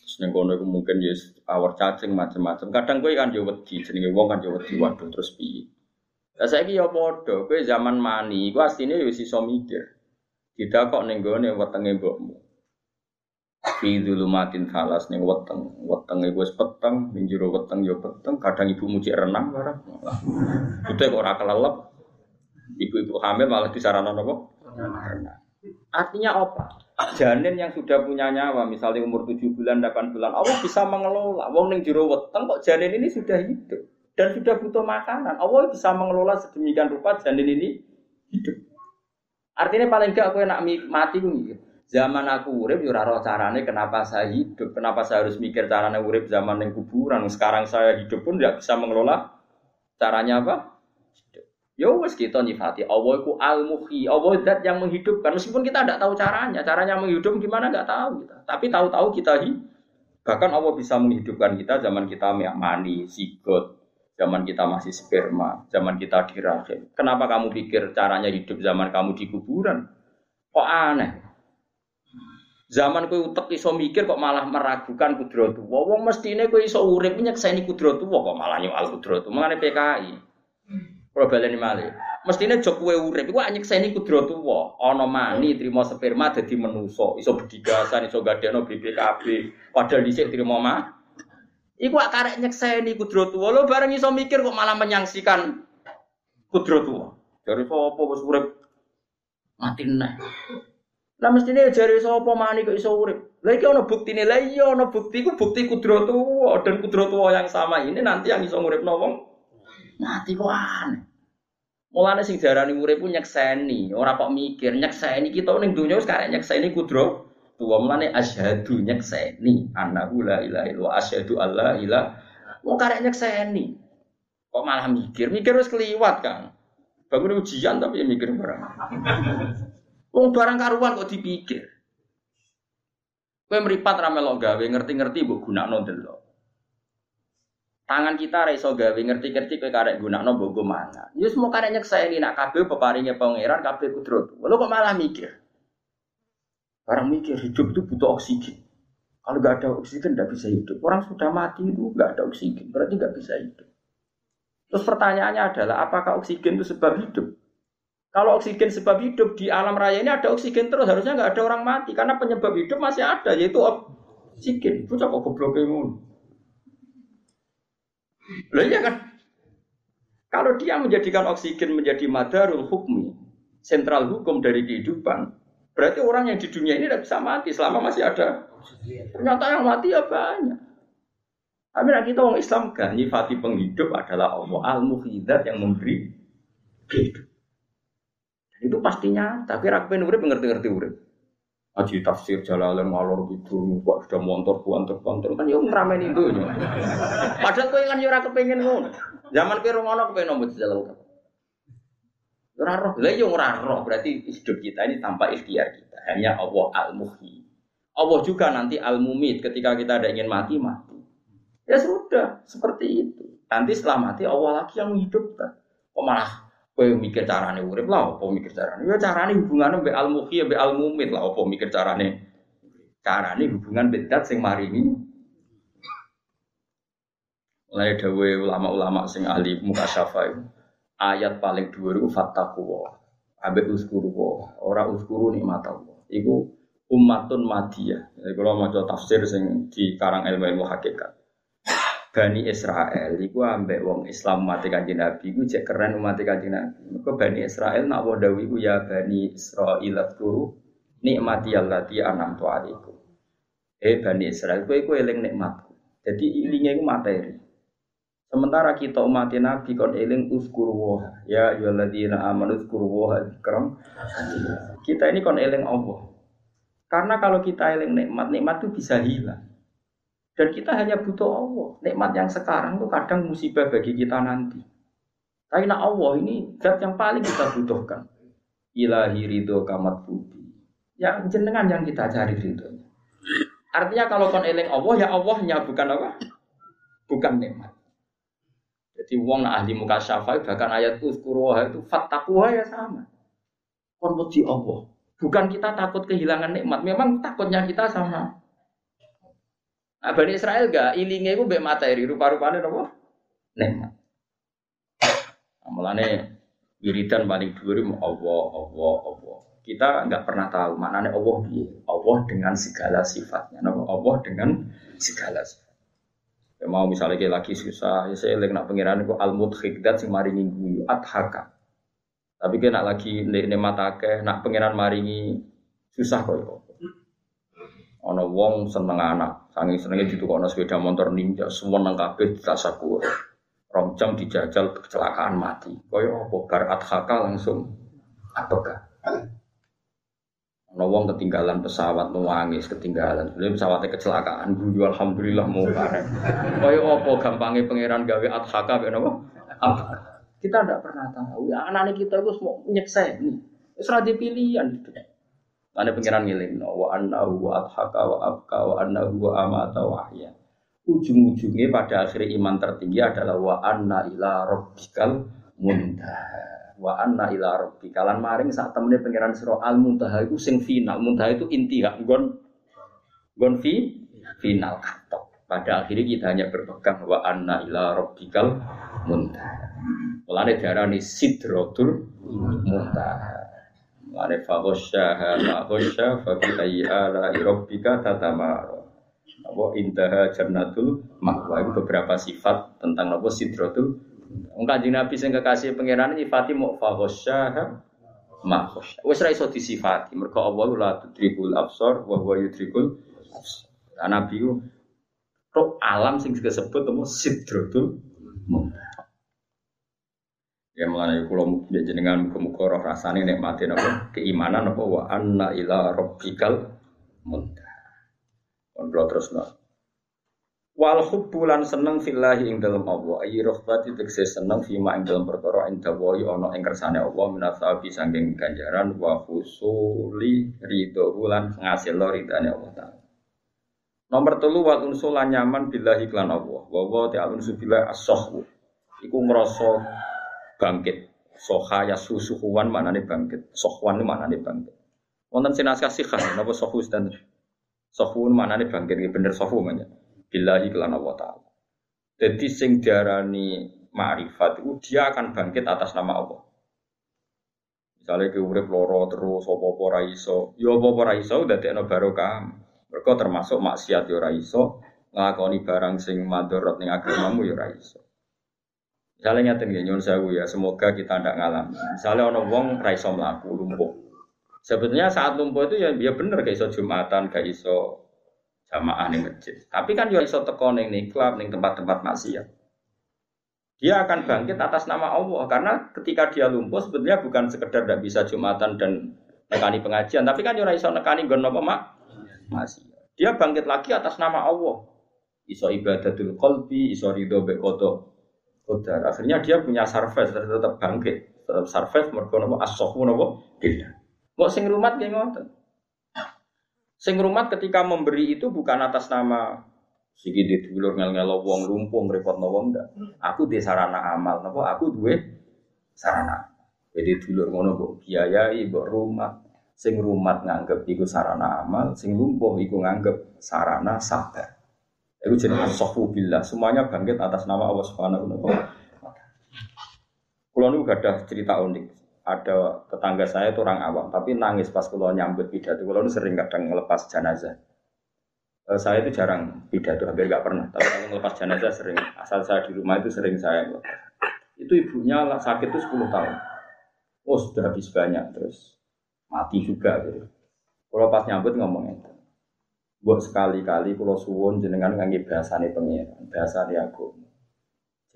Terus nih kono mungkin ya awar cacing macam-macam. Kadang gue kan jauh wedi. Jenenge wong kan jauh wedi waduh terus piye. Lah saiki ya padha, kowe zaman mani, iku asline ya iso mikir. Kita kok ning gone wetenge mbokmu. Fi dzulumatin salas ning weteng. Wetenge wis peteng, ning jero weteng ya peteng, kadang ibumu cek renang barang. Bute kok ora kelelep. Ibu-ibu hamil malah disarana napa? Renang. Artinya apa? Janin yang sudah punya nyawa, misalnya umur 7 bulan, 8 bulan, Allah bisa mengelola. Wong ning jero weteng kok janin ini sudah hidup dan sudah butuh makanan. Allah bisa mengelola sedemikian rupa janin ini hidup. Artinya paling enggak aku nak mati ku Zaman aku urip yo ora carane kenapa saya hidup, kenapa saya harus mikir carane urip zaman yang kuburan. Sekarang saya hidup pun tidak bisa mengelola caranya apa? Ya wes kita nyifati Allah itu al muhyi, Allah zat yang menghidupkan. Meskipun kita tidak tahu caranya, caranya menghidupkan gimana nggak tahu kita. Tapi tahu-tahu kita hidup. Bahkan Allah bisa menghidupkan kita zaman kita mani, sigot, zaman kita masih sperma, zaman kita di rahim. Kenapa kamu pikir caranya hidup zaman kamu di kuburan? Kok aneh? Zaman kowe utek iso mikir kok malah meragukan kudratu. Wong mestine kowe iso urip nyekseni kudratu kok malah nyoal kudratu. Mengane PKI. Kalau baleni malih. Mestine jok kowe urip iku nyekseni kudratu wa. Ana mani trimo sperma dadi menusa, iso bedigasan, iso gadekno BPKB. Padahal dhisik trimo mah. Iku akarek nyekseni kudratu wa. Lo bareng iso mikir kok malah menyangsikan kudratu wa. Dari sapa wis urip mati neh. Lah mestine jare sapa mani kok iso urip. Lah iki ana buktine. Lah iya ana bukti ku bukti kudratu wa dan kudratu wa yang sama ini nanti yang iso nguripno wong mati kok aneh. Mulane sing diarani urip ku nyekseni, ora kok mikir nyekseni kita ning donya wis karek nyekseni kudro. Tuwa mulane asyhadu nyekseni annahu la ilaha illallah asyhadu alla ilaha Wong karek nyekseni. Kok malah mikir, mikir wis keliwat kan. Bangun ujian tapi ya mikir barang. Wong barang karuan kok dipikir. Kowe mripat ra melok gawe ngerti-ngerti mbok gunakno delok. Tangan kita ra iso gawe ngerti-ngerti kowe karek gunakno mbok mana. Ya semua karek nyekseni nak kabeh peparinge pangeran kabeh kudrat. Lho kok malah mikir. Barang mikir hidup itu butuh oksigen. Kalau nggak ada oksigen nggak bisa hidup. Orang sudah mati itu nggak ada oksigen, berarti nggak bisa hidup. Terus pertanyaannya adalah apakah oksigen itu sebab hidup? Kalau oksigen sebab hidup di alam raya ini ada oksigen terus harusnya nggak ada orang mati karena penyebab hidup masih ada yaitu oksigen. Itu kok goblok. Loh iya kan? Kalau dia menjadikan oksigen menjadi madarul hukmi, sentral hukum dari kehidupan, berarti orang yang di dunia ini tidak bisa mati selama masih ada. Ternyata yang mati ya banyak. Tapi kita orang Islam kan nyifati penghidup adalah Allah al muhidat yang memberi hidup. Itu pasti nyata. Tapi rakyat urip ngerti-ngerti urip. Aji tafsir jalalan ngalor gitu, kok sudah montor buantor kontor kan yo ngeramen itu. Padahal kowe kan yo ora kepengin ngono. Zaman kowe ngono kepengin nomor jalan Ora roh, lah roh berarti hidup kita ini tanpa ikhtiar kita. Hanya Allah al-muhyi. Allah juga nanti al-mumit ketika kita ada ingin mati mati. Ya sudah, seperti itu. Nanti setelah mati Allah lagi yang menghidupkan. Kok malah Kowe mikir carane urip lah, apa mikir carane? Ya carane hubungannya be al muhyi be al mumit lah, apa mikir carane? Carane hubungan bedat sing marini. Mulai dawe ulama-ulama sing ahli muka syafa ayat paling dua itu fattaku Abe uskuru ora uskuru nikmat Allah. Iku ummatun madiyah. Jadi kalau mau tafsir sing di karang ilmu-ilmu hakikat. Bani Israel iku ambek wong Islam mati kanjeng Nabi iku cek keren mati kanjeng Nabi. Bani Israel nak wadawi iku ya Bani Israil turu nikmati allati anamtu alaikum. Eh Bani Israel kowe iku eling nikmatku. Jadi ilinge iku materi. Sementara kita umat Nabi kon eling uskuru wa ya ayyuhalladzina amanu uskuru wa dzikram. Kita ini kon eling Allah. Karena kalau kita eling nikmat, nikmat itu bisa hilang. Dan kita hanya butuh Allah. Nikmat yang sekarang tuh kadang musibah bagi kita nanti. Nak Allah ini zat yang paling kita butuhkan. Ilahi ridho kamat budi. Yang jenengan yang kita cari ridho. Artinya kalau kon eling Allah ya Allahnya bukan apa? Bukan nikmat. Jadi wong nak ahli muka syafai bahkan ayat uskuruha itu fattakuha ya sama. Kon Allah. Bukan kita takut kehilangan nikmat, memang takutnya kita sama Nah, Bani Israel gak ilingnya itu mbek materi rupa-rupane napa? Nikmat. Nah, mulane wiridan paling dhuwur Allah, Allah, Allah. Kita nggak pernah tahu maknanya Allah. Allah dengan segala sifatnya. Allah dengan segala sifat. Ya, mau misalnya kayak lagi susah, ya saya lagi nak pengiran itu al mudhikdat sing maringi guyu adhaka. Tapi kena lagi nikmat akeh, nak pengiran maringi susah kok. Ono wong seneng anak, sangi senengnya ono sepeda motor ninja, semua nang kabeh ditasakur. Rong dijajal kecelakaan mati. Koyo apa bar adhaka langsung apakah? Ono wong ketinggalan pesawat nuangis ketinggalan. Jadi pesawatnya kecelakaan, guyu alhamdulillah mau bareng. Koyo apa gampangnya pangeran gawe adhaka ben apa? Kita tidak pernah tahu. Ya, anak-anak kita itu semua nyeksa ini. Serah pilihan itu. Ada pengiran ngiling, wa annahu wa adhaka wa abka wa annahu wa amata wa ahya. Ujung-ujungnya pada akhir iman tertinggi adalah wa anna ila rabbikal muntaha. Wa anna ila rabbika lan maring saat temennya pengiran sira al muntaha itu sing final. Muntaha itu inti gak gon gon fi final katok. Pada akhirnya kita hanya berpegang wa anna ila rabbikal muntaha. Mulane diarani sidratul muntaha. Mane faghasyaha ma ghasya fa bi ayyi ala rabbika tatamara. Apa indaha jannatul ma'wa itu beberapa sifat tentang apa sidratul Wong Kanjeng Nabi sing kekasih pangeran nyifati mau faghasyaha ma ghasya. Wis ra iso disifati mergo Allah la tudrikul absar wa huwa yudrikul absar. Nabi ku alam sing disebut apa sidratul muntaha. Ya mengenai kulo jenengan muka-muka roh rasane nikmati napa keimanan napa wa anna ila rabbikal muntaha. Kon terus napa. Wal hubbulan seneng fillahi ing dalam Allah. Ayi rohbati tegese seneng fima ing dalam perkara ing dawahi ana ing kersane Allah minasabi sangking ganjaran wa husuli ridho lan ngasil ridane Allah taala. Nomor telu wal unsulan nyaman billahi klan Allah. Wa wa ta'ala subila as-sahwu. Iku ngrasa bangkit. Soha ya susuhuan mana nih bangkit. Sohwan mana nih bangkit. Wonten sinasih sikah, napa sohu dan sohun mana nih bangkit. Bener sohu mana? Billahi kelan Allah Taala. Jadi sing diarani ma'rifat itu dia akan bangkit atas nama Allah. Misalnya ke urip loro terus apa-apa ra iso, ya apa-apa ra iso dadekno barokah. Mereka termasuk maksiat ya ra iso, nglakoni barang sing madharat ning agamamu ya ra iso. Misalnya nyata nih, nyun sewu ya, semoga kita tidak ngalami. Misalnya ono wong raiso melaku lumpuh. Sebetulnya saat lumpuh itu ya ya bener gak iso jumatan, gak iso jamaah nih masjid. Tapi kan ya iso teko ning klub, ning tempat-tempat maksiat. Dia akan bangkit atas nama Allah karena ketika dia lumpuh sebetulnya bukan sekedar tidak bisa jumatan dan nekani pengajian, tapi kan ya iso nekani gon apa mak. Dia bangkit lagi atas nama Allah. Iso ibadatul qalbi, iso ridho bekodo Kodar. Akhirnya dia punya surface tetap bangkit, tetap surface mergo napa as-sohu napa tidak. Sing rumat nggih ngoten. Sing rumat ketika memberi itu bukan atas nama siki dulur ngel-ngelo wong lumpung repot wong ndak. Aku di sarana amal napa aku duwe sarana. Jadi dulur ngono kok biayai mbok rumah. Sing rumat nganggep iku sarana amal, sing lumpuh iku nganggep sarana sabar. Itu jenis asofu billah. Semuanya bangkit atas nama Allah Subhanahu wa taala. Kulo niku ada cerita unik. Ada tetangga saya itu orang awam, tapi nangis pas kulo nyambut pidato. Kulo sering kadang ngelepas jenazah. Eh, saya itu jarang pidato, hampir gak pernah. Tapi kalau ngelepas jenazah sering. Asal saya di rumah itu sering saya ngelepas. Itu ibunya sakit itu 10 tahun. Oh sudah habis banyak terus mati juga gitu. Kalau pas nyambut ngomong itu. Buat sekali-kali kalau suwon jenengan ngangge bahasane pengiran, bahasane aku.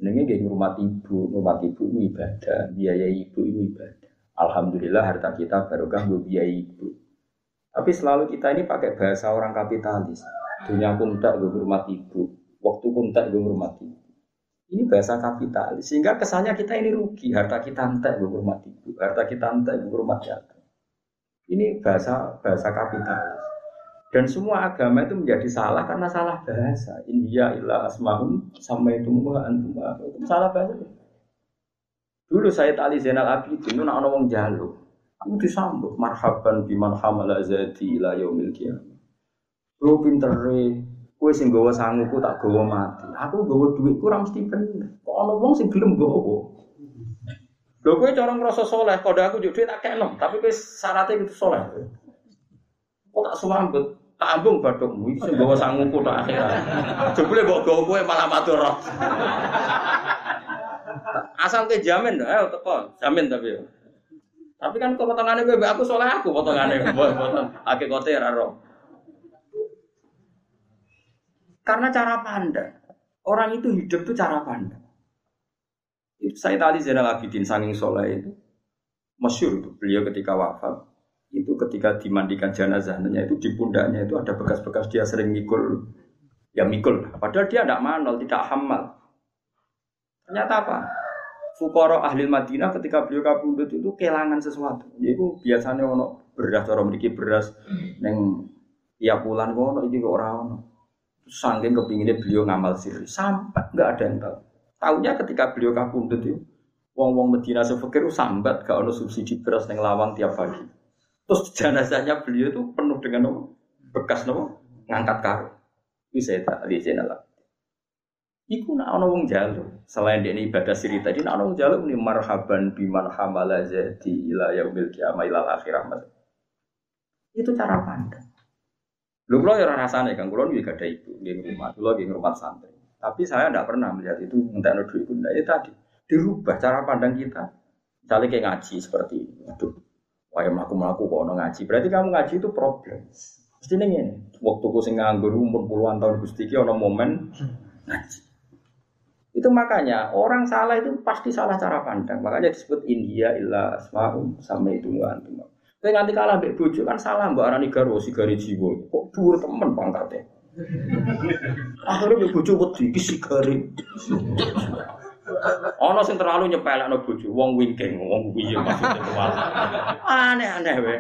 Jenenge nggih ngurmat ibu, ngurmat ibu ibadah, biaya ibu itu ibadah. Alhamdulillah harta kita barokah gue biaya ibu. Tapi selalu kita ini pakai bahasa orang kapitalis. Dunia pun tak gue ngurmat ibu, waktu pun tak gue ngurmat ibu. Ini bahasa kapitalis, sehingga kesannya kita ini rugi. Harta kita entek gue ngurmat ibu, harta kita entek gue ngurmat jatuh. Ini bahasa bahasa kapitalis. Dan semua agama itu menjadi salah karena salah bahasa. India ilah asmaun sama itu antum salah bahasa. Dulu saya tali Zainal Abidin itu nak wong jalu. Aku disambut marhaban biman hamala zati ila yaumil qiyamah. Lu pinter kue sing gawa sanguku tak gawa mati. Aku gawa duit kurang mesti bener. Kok ana wong sing gelem gawa. Lho kowe cara ngrasa soleh, kode aku juk duit tak kena, tapi kowe syaratnya gitu soleh. Kok tak suambut? Tak ambung bathukmu iki sing gawa sanguku tok akhirat. Jebule mbok gawa kowe malah matur. Asal ke jamin, ayo teko, jamin tapi. Tapi kan kok potongane kowe aku soleh aku potongane, potong hakikate ora ro. Karena cara pandang. Orang itu hidup itu cara pandang. Saya tadi Zainal Abidin sanging soleh itu masyur itu beliau ketika wafat itu ketika dimandikan jenazahnya itu di pundaknya itu ada bekas-bekas dia sering mikul ya mikul padahal dia tidak manol tidak hamal ternyata apa Fukoro ahli Madinah ketika beliau kabundut itu kehilangan sesuatu. Itu biasanya ono beras orang memiliki beras neng tiap bulan ono iki orang ono. Sangking kepinginnya beliau ngamal siri sampai nggak ada yang tahu. Tahunya ketika beliau kabundut itu wong-wong Medina sefakir sambat gak ono subsidi beras neng lawang tiap pagi. Terus jenazahnya beliau itu penuh dengan bekas nopo ngangkat karo. Itu saya tak lihat lah. Iku nak ono wong jalu. Selain dia ibadah siri tadi, nak ono wong jalu ini marhaban biman hamala jadi ila yaumil kiamah ilal akhirah. Itu cara pandang. Lu kalau ya rasanya kan, kalau juga ada ibu, di rumah, lu lagi rumah santri. Tapi saya tidak pernah melihat itu minta duit itu. Nah, itu tadi dirubah cara pandang kita. Misalnya kayak ngaji seperti ini. Aduh, wah melaku melaku kok ngaji. Berarti kamu ngaji itu problem. Mesti ini, waktu ku sing nganggur umur puluhan tahun gusti ono momen ngaji. Itu makanya orang salah itu pasti salah cara pandang. Makanya disebut India illa asmaum sampai itu antum. Tapi nanti kalah mbek bojo kan salah mbak arani garo sigari jiwa. Kok dhuwur temen pangkatnya. Akhirnya mbek bojo wedi iki sigari. Ono sing terlalu nyepelekno bojo, wong wingking, wong piye maksudnya Aneh-aneh wae.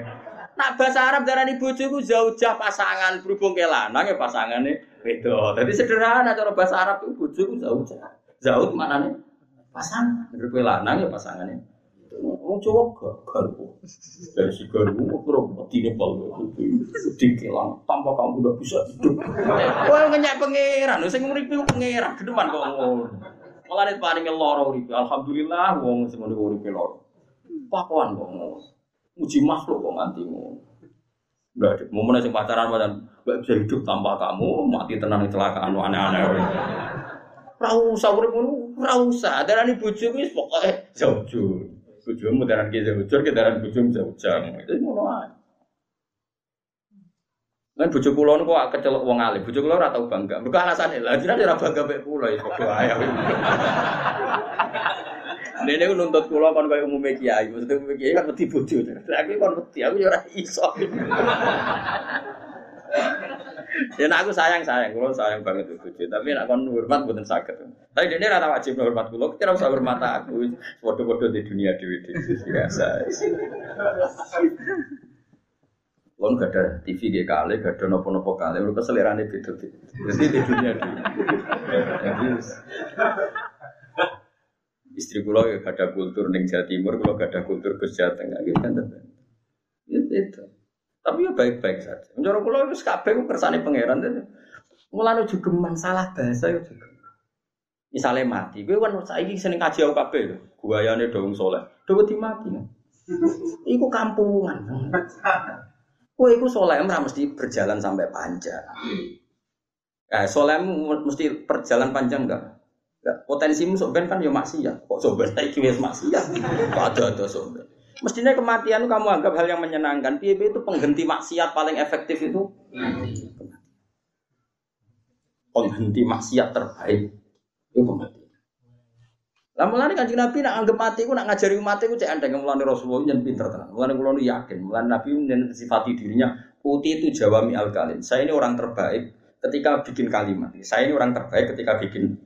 Nak bahasa Arab darani bojo iku zaujah pasangan berhubung ke lanang ya pasangane beda. Jadi sederhana cara bahasa Arab itu bojo iku zaujah. Zaud maknane pasangan, berhubung lanang ya pasangane. Wong Jawa garpu. Dari si garpu kira medine pol di kelang tanpa kamu udah bisa hidup. Wah ngenyak pangeran, sing nguripi pangeran gedeman kok ngono. Paringe lara uripe. Alhamdulillah wong sing ngono uripe. Pakuan kok ngono uji makhluk kok nganti ngono. Enggak ada. Mau sing pacaran pacaran bisa hidup tanpa kamu, mati tenang kecelakaan aneh-aneh. Ora usah urip ngono, ora usah. Darani bojo wis pokoke jauh Bojomu daran ki jauh-jauh, ki daran bojomu jauh-jauh. Itu ngono ae. Kan bojo kula niku kok kecelok wong alim. Bojo kula ora bangga. Mergo alasane lha jenenge ora bangga mek kula ya padha ae. Nenek nuntut kula kon koyo umume kiai, maksudnya umume kiai kan wedi bojo. Aku kon wedi, aku ya ora iso. Ya nak aku sayang sayang, kula sayang banget itu bojo. Tapi nak kon hormat saged. Tapi dene ora wajib hormat kula, kira usah hormat aku. Padha-padha di dunia dhewe-dhewe biasa. Kon gak ada TV dia kali, gak ada nopo-nopo kali, mereka selerane beda Jadi di dunia. Jadi Istri kula ya gak ada kultur ning Jawa Timur, kula gak ada kultur ke Jawa Tengah gitu kan. Itu, itu. Tapi ya baik-baik saja. Mencara kula wis kabeh kersane pangeran itu. Mulane juga salah bahasa ya juga. Misalnya mati, gue kan saiki seneng kaji aku kabeh lho. Guayane dong soleh. Di mati. Iku kampungan. Kowe iku soleh ora mesti berjalan sampai panjang. Eh, soleh mesti perjalanan panjang enggak? potensi musuh ben kan ya maksiat. Kok soben saiki wis maksiat. Kok ada-ada soben. Mestinya kematian kamu anggap hal yang menyenangkan. Piye itu penghenti maksiat paling efektif itu penghenti maksiat terbaik itu kematian. Lah mulane Kanjeng Nabi nak anggap mati ku nak ngajari umat iku cek andeng mulane Rasulullah yen pinter tenan. Mulane kula nu yakin, mulane Nabi yen sifati dirinya uti itu jawami al kalim. Saya ini orang terbaik ketika bikin kalimat. Saya ini orang terbaik ketika bikin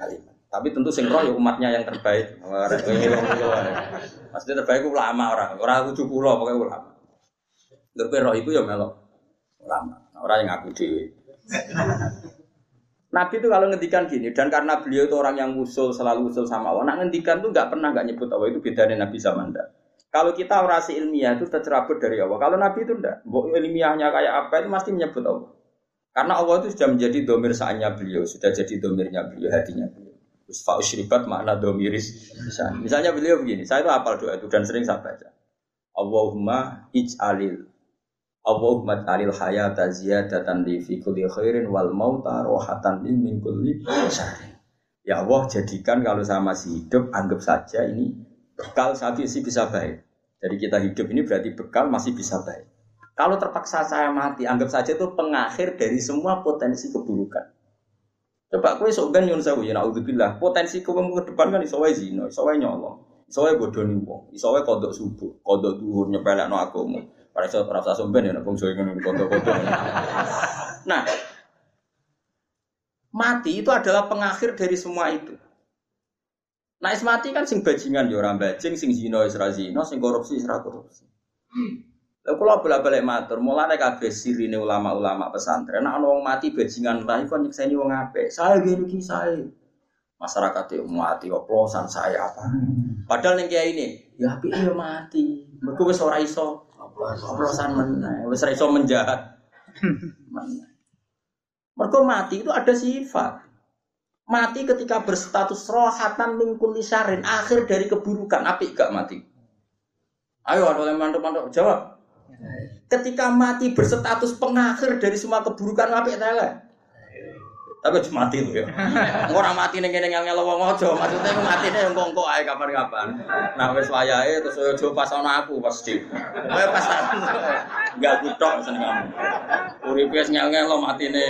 kalimat. Tapi tentu sing roh ya umatnya yang terbaik. Maksudnya terbaik ulama orang, orang kudu kula pokoknya ulama. Lha roh itu ya melok ulama, orang yang ngaku dhewe. Nabi itu kalau ngendikan gini dan karena beliau itu orang yang usul selalu usul sama Allah, nak ngendikan tuh nggak pernah nggak nyebut Allah itu beda dengan Nabi zaman Kalau kita orasi ilmiah itu tercerabut dari Allah. Kalau Nabi itu enggak, ilmiahnya kayak apa itu pasti menyebut Allah. Karena Allah itu sudah menjadi domir saatnya beliau, sudah jadi domirnya beliau, hatinya beliau. Usfa usribat makna domiris. Misalnya beliau begini, saya itu apal doa itu dan sering saya baca. Allahumma ij'alil Allahumma ta'alil hayata ziyadatan li fi kulli khairin wal mauta rohatan li min kulli. Ya Allah jadikan kalau saya masih hidup anggap saja ini bekal saat ini bisa baik. Jadi kita hidup ini berarti bekal masih bisa baik. Kalau terpaksa saya mati, anggap saja itu pengakhir dari semua potensi keburukan. Coba kue sok ben nyun sewu ya naudzubillah. Potensi kowe ke depan kan iso wae zina, iso wae nyolong, iso wae bodoni wong, iso wae kodok subuh, kodok dhuwur nyepelekno agama. Para iso ora usah somben ya nek bangsa ngono kodok-kodok. Nah, mati itu adalah pengakhir dari semua itu. Nah, mati kan sing bajingan ya ora bajing, sing zina wis ra zina, sing korupsi wis ra korupsi. Lha kula bola-balik matur, mulane kabeh sirine ulama-ulama pesantren, nek ana wong mati bajingan lah iku nyekseni wong apik. Saya gini iki saya. Masyarakat itu mati oplosan saya apa. Padahal ning kiai ini, ya apik ya mati. Mergo wis ora iso oplosan meneh, wis ora iso menjahat. Mergo mati itu ada sifat. Mati ketika berstatus rohatan mingkul lisarin, akhir dari keburukan. Apik gak mati? Ayo, ada yang mantuk-mantuk jawab. Ketika mati berstatus pengakhir dari semua keburukan apik tele. Tapi cuma mati tuh ya. Orang mati ning kene ngel wong aja, maksudnya mati ning engko-engko ae kapan-kapan. Nah wis wayahe terus aja pas ana aku pasti. Kowe pas aku. Enggak kutok seneng kamu. Uripe wis ngel-ngel matine.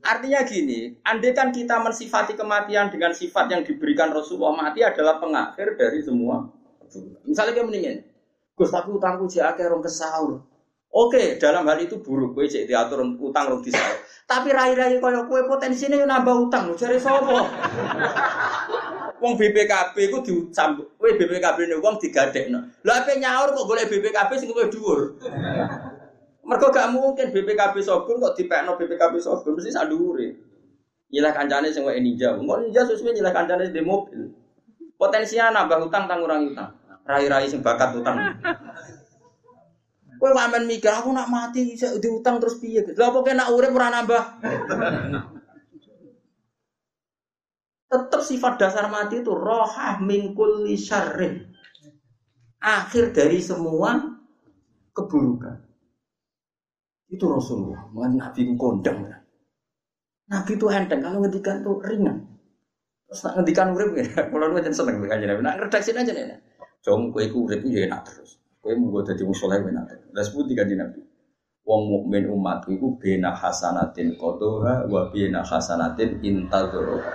Artinya gini, andai kan kita mensifati kematian dengan sifat yang diberikan Rasulullah, mati adalah pengakhir dari semua. Misalnya kayak mendingin, Gus tapi utangku jek akeh rong kesaur. Oke, dalam hal itu buruk kowe cek diatur utang rong disaur. Tapi rai-rai kaya kowe potensinya nambah utang, cari sapa? Wong BPKB ku dicambuk. Kowe BPKB ne wong digadekno. Lah ape nyaur kok golek BPKB sing luwih dhuwur. Mergo gak mungkin BPKB Sogun kok dipekno BPKB Sogun mesti sak dhuwure. Nyilah kancane sing wae ninja. Engko ninja sesuai nyilah kancane di mobil. Potensinya nambah utang tang utang. Rai-rai sing bakat utang. Kowe kok amen mikir aku nak mati bisa diutang terus piye? Lah apa kena urip ora nambah? Tetap sifat dasar mati itu rohah min kulli syarrin. Akhir dari semua keburukan. Itu Rasulullah, mengenai Nabi kondang. Nabi itu enteng, kalau ngendikan tuh ringan. Terus nak ngendikan urip ya, kalau lu aja seneng dengan Nabi. Nak redaksi aja nih. Jom kue ku urip ya enak terus. Kue mau jadi musola ya enak terus. Dan sebut tiga Nabi. Wong mukmin umat iku bena hasanatin kodoha wa bena hasanatin intadzoroha.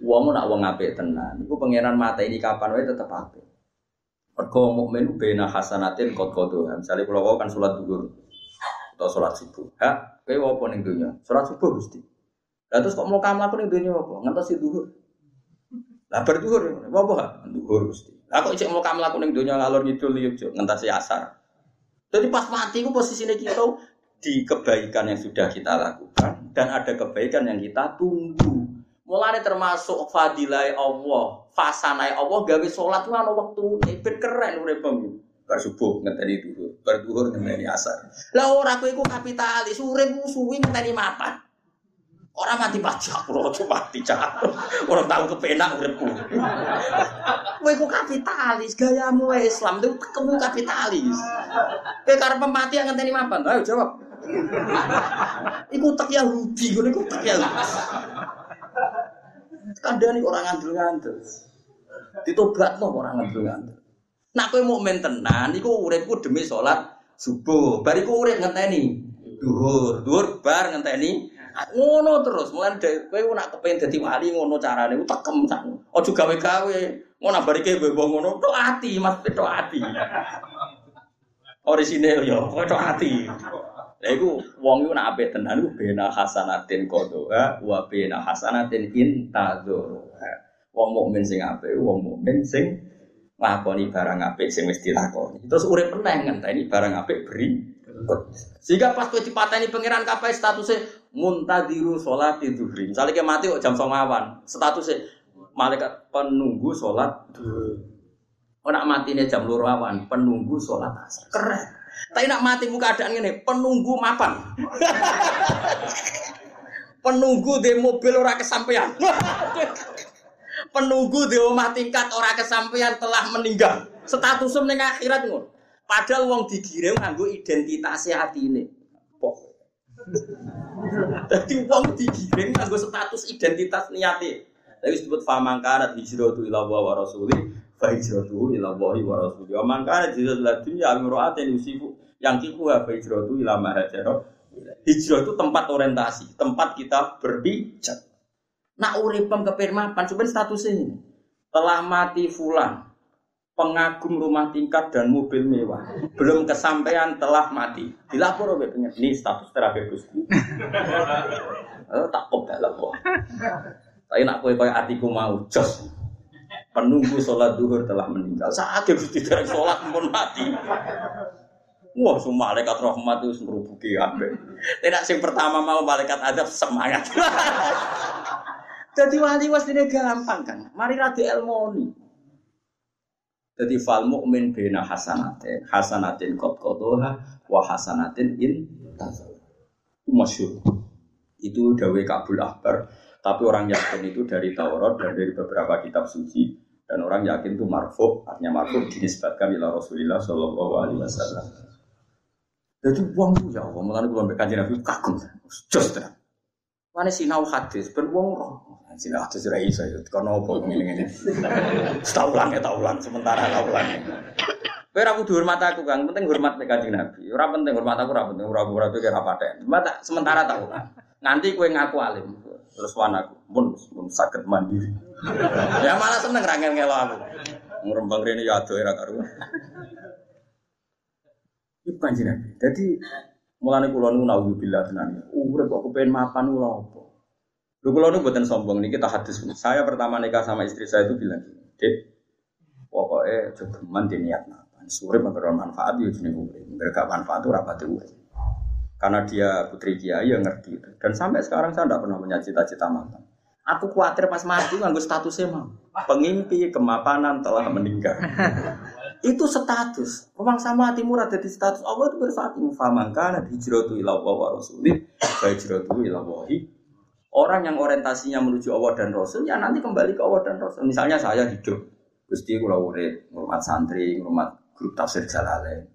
Wong nak wong apik tenan. Iku pangeran mata ini kapan wae tetep apik. Mergo mukmin bena hasanatin kodoha. Misalnya kalau kau kan sholat duhur atau sholat subuh. Ha, kowe apa ning donya? Sholat subuh Gusti. Lah terus kok mau kamu aku ning donya apa? Ngantos duhur. Lah bar duhur, apa? Duhur Gusti. Lah kok cek kamu lakukan ning donya ngalor ngidul yo ngentasi asar. Jadi pas mati ku posisinya kita di kebaikan yang sudah kita lakukan dan ada kebaikan yang kita tunggu. Mulane termasuk fadilai Allah, fasanai Allah gawe sholat ku ana wektu ben keren urip bar subuh ngenteni duhur, bar duhur ngenteni asar. Lah ora kowe iku kapitalis, urip suwi ngenteni mapan. Orang mati pajak, ora mati cak. Orang tahu kepenak uripku. Kowe iku kapitalis, gayamu Islam itu kamu kapitalis. Kowe karep mati yang ngenteni mapan. Ayo jawab. Iku tak Yahudi, ngono iku tak Yahudi. Kandhani orang ngandel-ngandel. Ditobatno orang ngandel-ngandel. Nak kowe mukmin tenan iku uripku demi salat subuh. Bariku urip ngenteni duhur, duhur bar ngenteni ngono terus. Mulane kowe nak kepengin dadi wali ngono carane utekem sak. Aja gawe-gawe. Ngono barike mbok ngono tok ati, Mas tok ati. Orisinil yo, tok ati. Lha iku wong iku nak apik tenan iku bena hasanatin qadha wa bena hasanatin intadzur. Wong mukmin sing apik, wong mukmin sing nglakoni barang apik sing wis dilakoni. Terus urip meneh ngenteni barang apik beri. Sehingga pas kowe dipateni pangeran kapai statusnya muntadiru sholat duhri. Misalnya kayak mati kok jam songawan, statusnya malaikat penunggu sholat duhri. Oh nak mati nih jam lurawan, penunggu sholat asar. Keren. Tapi nak mati muka keadaan ini, penunggu mapan. penunggu di mobil ora kesampaian. penunggu di rumah tingkat ora kesampaian telah meninggal. Statusnya ning akhirat ngono. Padahal wong digiring nganggo identitasnya hati ini. Pok. Jadi wong digiring nganggo status identitas niate. Tapi disebut famangkarat hijratu ila wa rasuli fa hijratu ila wa wa rasuli. Wa mangkarat hijratu ila dunya amra'atin yusifu yang kiku fa hijratu ila ma Hijrah itu tempat orientasi, tempat kita berpijak. Nak uripem kepirmapan, coba status ini. Telah mati fulan, pengagum rumah tingkat dan mobil mewah. Belum kesampaian telah mati. Dilapor oleh pengen ini status terakhir Gusti oh, tak kok dalam kok. Tapi nak kue kue artiku mau jos. Penunggu sholat duhur telah meninggal. Saat dia Gusti dari sholat pun mati. Wah, semua malaikat rahmat itu merubuki apa? Tidak sing pertama mau malaikat adab semangat. Jadi wali was ini gampang kan. Mari radi ilmu jadi fal mukmin bina hasanatin, hasanatin kot kotoha, wa hasanatin in Itu masyur. Itu dawe kabul akbar. Tapi orang yakin itu dari Taurat dan dari beberapa kitab suci. Dan orang yakin itu marfu, artinya marfu dinisbatkan ila Rasulullah Shallallahu Alaihi Wasallam. Jadi uang itu ya Allah, mulai gue ambil kajian Nabi kagum, jos. Mana sinau hadis, ben wong roh. Sinau hadis ora iso ya, kono apa ngene-ngene. Tak ulang ya, ulang sementara tak ulang. Kowe ora kudu hormat aku, Kang. Penting hormat nek Kanjeng Nabi. Ora penting hormat aku, ora penting ora ora pikir apa paten. Cuma tak sementara tak ulang. Nanti kowe ngaku alim. Terus wan aku, pun pun sakit mandiri. ya malah seneng ra ngelo aku. Ngrembang rene ya ado ora karo. Iku Kanjeng Nabi. Dadi Mulane kula niku naudzubillah tenan. Urip kok kepen mapan niku lha apa? Lho kula niku mboten sombong niki kita hadis. Saya pertama nikah sama istri saya itu bilang "Dek, pokoknya jogeman di niat mapan. Surip memberi manfaat ya jenenge urip. Mereka manfaat itu rapati urip." Karena dia putri kiai yang ngerti itu. Dan sampai sekarang saya tidak pernah punya cita-cita mapan. Aku khawatir pas mati nganggo statusnya mah. Pengimpi kemapanan telah meninggal. itu status. Rumah sama hati murah jadi status. Allah itu "Faman kana hijratu ila Allah wa rasulih, hijratu ila wahi. Orang yang orientasinya menuju Allah dan Rasul, ya nanti kembali ke Allah dan Rasul. Misalnya saya hidup, Gusti kula urip, ngurmat santri, ngurmat grup tafsir Jalalain.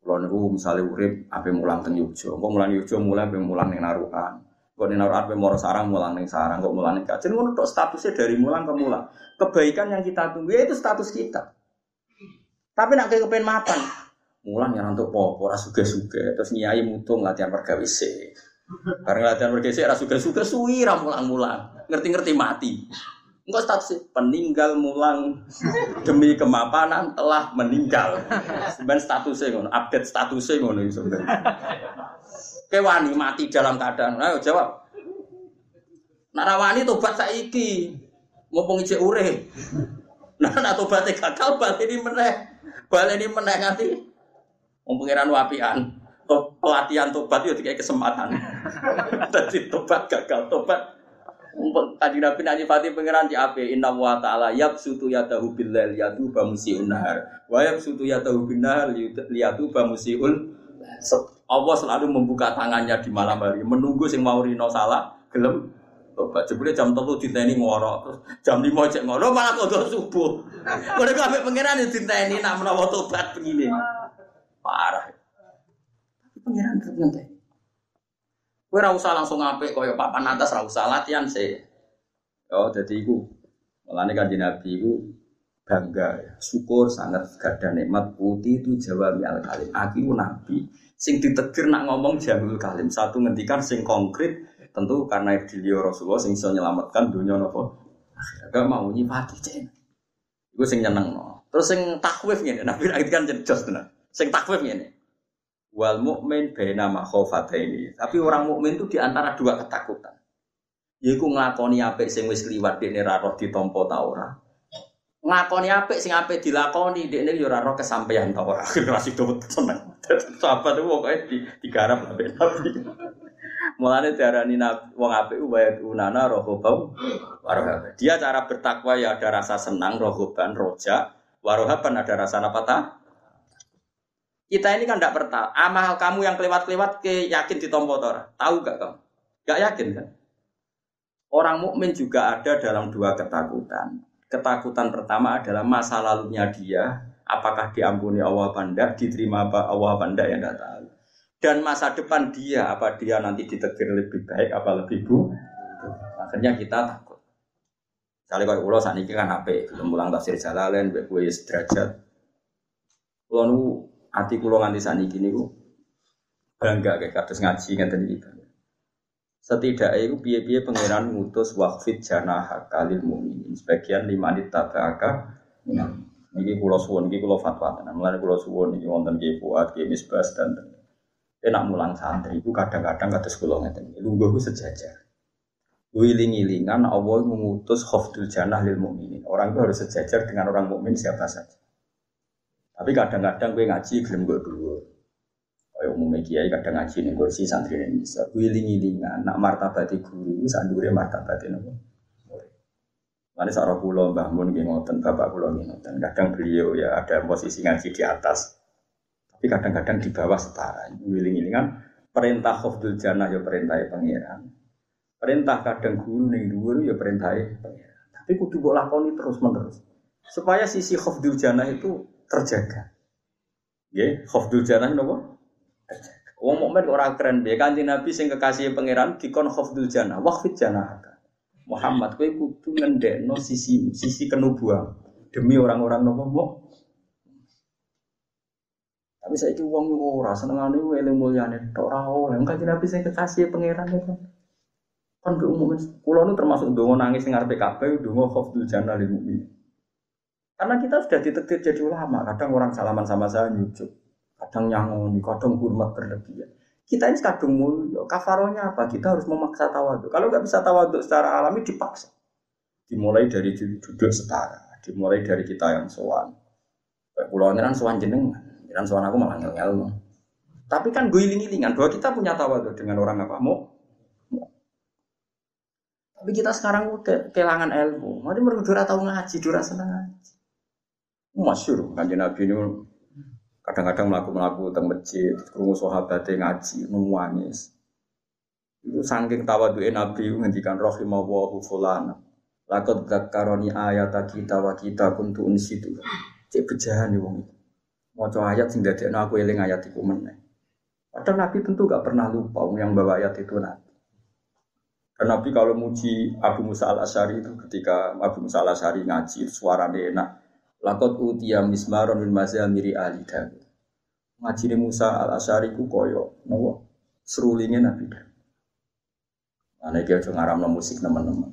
Kalau niku misalnya urip, apa mulang teng Yogyo, kok mulang Yogyo mulai apa mulang ning Narukan. Kok ning Narukan apa moro sarang mulang ning sarang, kok mulang ning kajen ngono tok statusnya dari mulang ke mulang. Kebaikan yang kita tunggu ya itu status kita. Tapi nak kepen mapan, mulang yang untuk popo, ora suge-suge, terus nyai mutung latihan pergawe Karena latihan pergawe se, ora suge-suge, suwi mulang-mulang, ngerti-ngerti mati. Enggak status peninggal mulang demi kemapanan telah meninggal. Sebenarnya statusnya ngono, update statusnya ngono iso. Kewani mati dalam keadaan. Ayo jawab. Narawani tobat saiki. Mumpung ijek urip. Nah, nak tobatnya gagal balik ini meneh. Balik ini meneng nanti. Wong wapian. Pelatihan tobat itu kayak kesempatan. Tadi tobat gagal, tobat Tadi Nabi Nabi Fatih pengiran di api Inna wa ta'ala yab sutu yatahu billal yatu bamusiun nahar Wa yab sutu yatahu binnahar liyatu bamusiul Allah selalu membuka tangannya di malam hari Menunggu sing mau rino salah Gelem tobat. Jebule jam telu diteni ngorok, terus jam 5 cek ngorok malah kodho subuh. Mereka ambek pangeran diteni nak menawa tobat begini. Parah. Tetep ngenteni. Kowe ora usah langsung apik kaya papan atas ora usah latihan sih. Oh, jadi iku. Mulane kanjeng Nabi iku bangga ya. syukur sangat gada nikmat putih itu jawab al kalim aku nabi sing ditetir nak ngomong jamul kalim satu ngendikan sing konkret Tentu karena beliau Rasulullah sing bisa menyelamatkan dunia nopo. Gak mau nyipati cen. Gue sing nyeneng no. Terus sing takwif ngene, Nabi itu kan jelas tenan. Sing takwif ngene. Wal mukmin baina ini. Tapi orang mukmin itu di antara dua ketakutan. Yaiku nglakoni apik sing wis kliwat dekne ra roh ditampa ta ora. Nglakoni apik sing apik dilakoni dekne yo ora roh kesampaian ta ora. Akhire rasih seneng. Sahabat itu pokoke digarap Nabi. Mulane diarani wong apik wa unana rohobau warohab. Dia cara bertakwa ya ada rasa senang rohoban roja, warohaban ada rasa apa ta? Kita ini kan tidak bertahu. Amal kamu yang kelewat-kelewat ke yakin di tora. Tahu gak kamu? Gak yakin kan? Orang mukmin juga ada dalam dua ketakutan. Ketakutan pertama adalah masa lalunya dia, apakah diampuni Allah apa diterima apa Allah apa yang tidak tahu dan masa depan dia apa dia nanti ditegur lebih baik apa lebih bu akhirnya kita takut Kali kalau ulo saat ini kan apa belum pulang tafsir jalalain gue derajat ulo hati kulo nganti saat ini bu bangga kayak kados ngaji ngeten iki setidaknya itu biaya-biaya pangeran ngutus wakfit jana hakalil mukminin sebagian lima tabaka Niki kula suwun, niki kula fatwa tenan. Mulane kula suwun niki wonten Ki Fuad, Ki Misbas dan enak mulang santri itu kadang-kadang kados kula ngeten. Ku sejajar. Wiling-wilingan Allah mengutus khafdul jannah lil mukminin. Orang itu harus sejajar dengan orang mukmin siapa saja. Tapi kadang-kadang gue ngaji gelem gue dulu. Kayak umumnya kiai kadang ngaji nih kursi santri ini bisa. Wiling-wilingan nak martabati guru sandure martabati nopo. Mana seorang pulau Mbah Mun ngoten, bapak pulau ngoten. Kadang beliau ya ada posisi ngaji di atas, tapi kadang-kadang di bawah setara. Wiling-wilingan perintah khofdul jannah ya perintah pangeran. Perintah kadang guru ning dhuwur ya perintah pangeran. Tapi kudu mbok lakoni terus-menerus. Supaya sisi khofdul jannah itu terjaga. Nggih, khofdul jannah napa? Terjaga. Wong mukmin ora keren piye Kanjeng Nabi sing kekasih pangeran dikon khofdul jannah, waqfid jannah. Muhammad kowe kudu ngendekno sisi sisi kenubuan demi orang-orang nopo mau. Tapi saya itu uang ora senengane eling mulyane tok ora oleh. Kanjeng Nabi sing kekasih pangeran itu. Kan ke umum pulau itu termasuk dongo nangis sing arepe kabeh dongo khofdul jannah lil mukmin. Karena kita sudah ditektir jadi ulama, kadang orang salaman sama saya nyucuk, kadang nyangoni, kadang hormat berlebihan. Kita ini kadung mulia. Kafaronya apa? Kita harus memaksa tawadu. Kalau nggak bisa tawadu secara alami dipaksa. Dimulai dari duduk setara. Dimulai dari kita yang sowan. Pulau ini kan sowan jenengan. Dan sowan aku malah ngel Tapi kan gue iling-ilingan bahwa kita punya tawadu dengan orang apa mau. Tapi kita sekarang ke kehilangan ilmu. Mari mereka tahu ngaji, dura senang ngaji. Masyur kan Nabi ini Kadang-kadang melaku-melaku teng masjid, krungu sahabat ngaji, nangis. Itu saking tawadu'e Nabi ngendikan rahimallahu fulana. Lakot dzakaroni ayat kita wa kita kuntu unsitu. Cek bejahan wong itu. Maca ayat sing dadekno aku eling ayat iku meneh. Padahal Nabi tentu gak pernah lupa yang bawa ayat itu Nabi. Dan Nabi kalau muji Abu Musa al Ashari itu ketika Abu Musa al Ashari ngaji suaranya enak, Lakot utia mismaron min mazamiri ali Dawud. Ngaji Musa al Asyari ku koyo, nopo serulingnya Nabi Dawud. Mana dia aja ngaram musik teman-teman.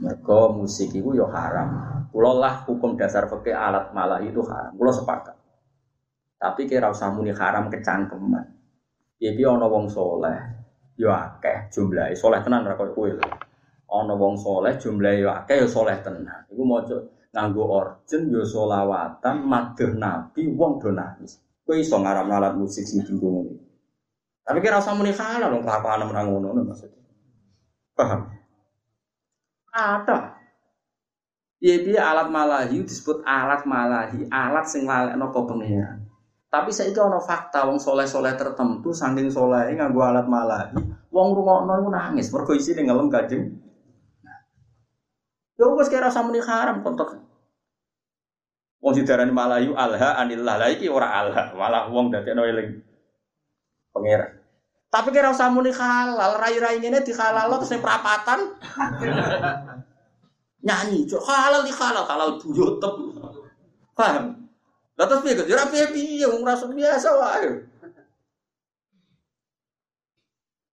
Mereka musik itu yo haram. Kulo lah hukum dasar pakai alat malah itu haram. Kulo sepakat. Tapi kira usah muni haram kecangkeman. Ya dia ono wong soleh, yo akeh jumlahe soleh tenan ra koyo kowe. Wong soleh jumlahe yo akeh yo soleh tenan. Iku maca nganggo orjen yo solawatan madheh nabi wong do nangis. Kowe iso ngaram alat musik sing dienggo ngono tapi kira usah muni halal wong kelakuan menang ngono maksudnya. Paham? Ada Iya dia alat malahi disebut alat malahi, alat sing lalekno kok pengiran. Tapi saya itu ono fakta wong soleh-soleh tertentu saking soleh nganggo alat malahi, wong rungokno iku nangis. Mergo isine ngelem kajeng Ya wis kira rasa muni haram kontok. Wong didarani malayu alha anillah. Lah iki ora alha, malah wong dadekno eling pangeran. Tapi kira usah muni halal, rai-rai ini di halal terus yang perapatan. Nyanyi, halal di halal, halal buyut Paham? Lah terus piye? Ya piye piye wong rasa biasa wae.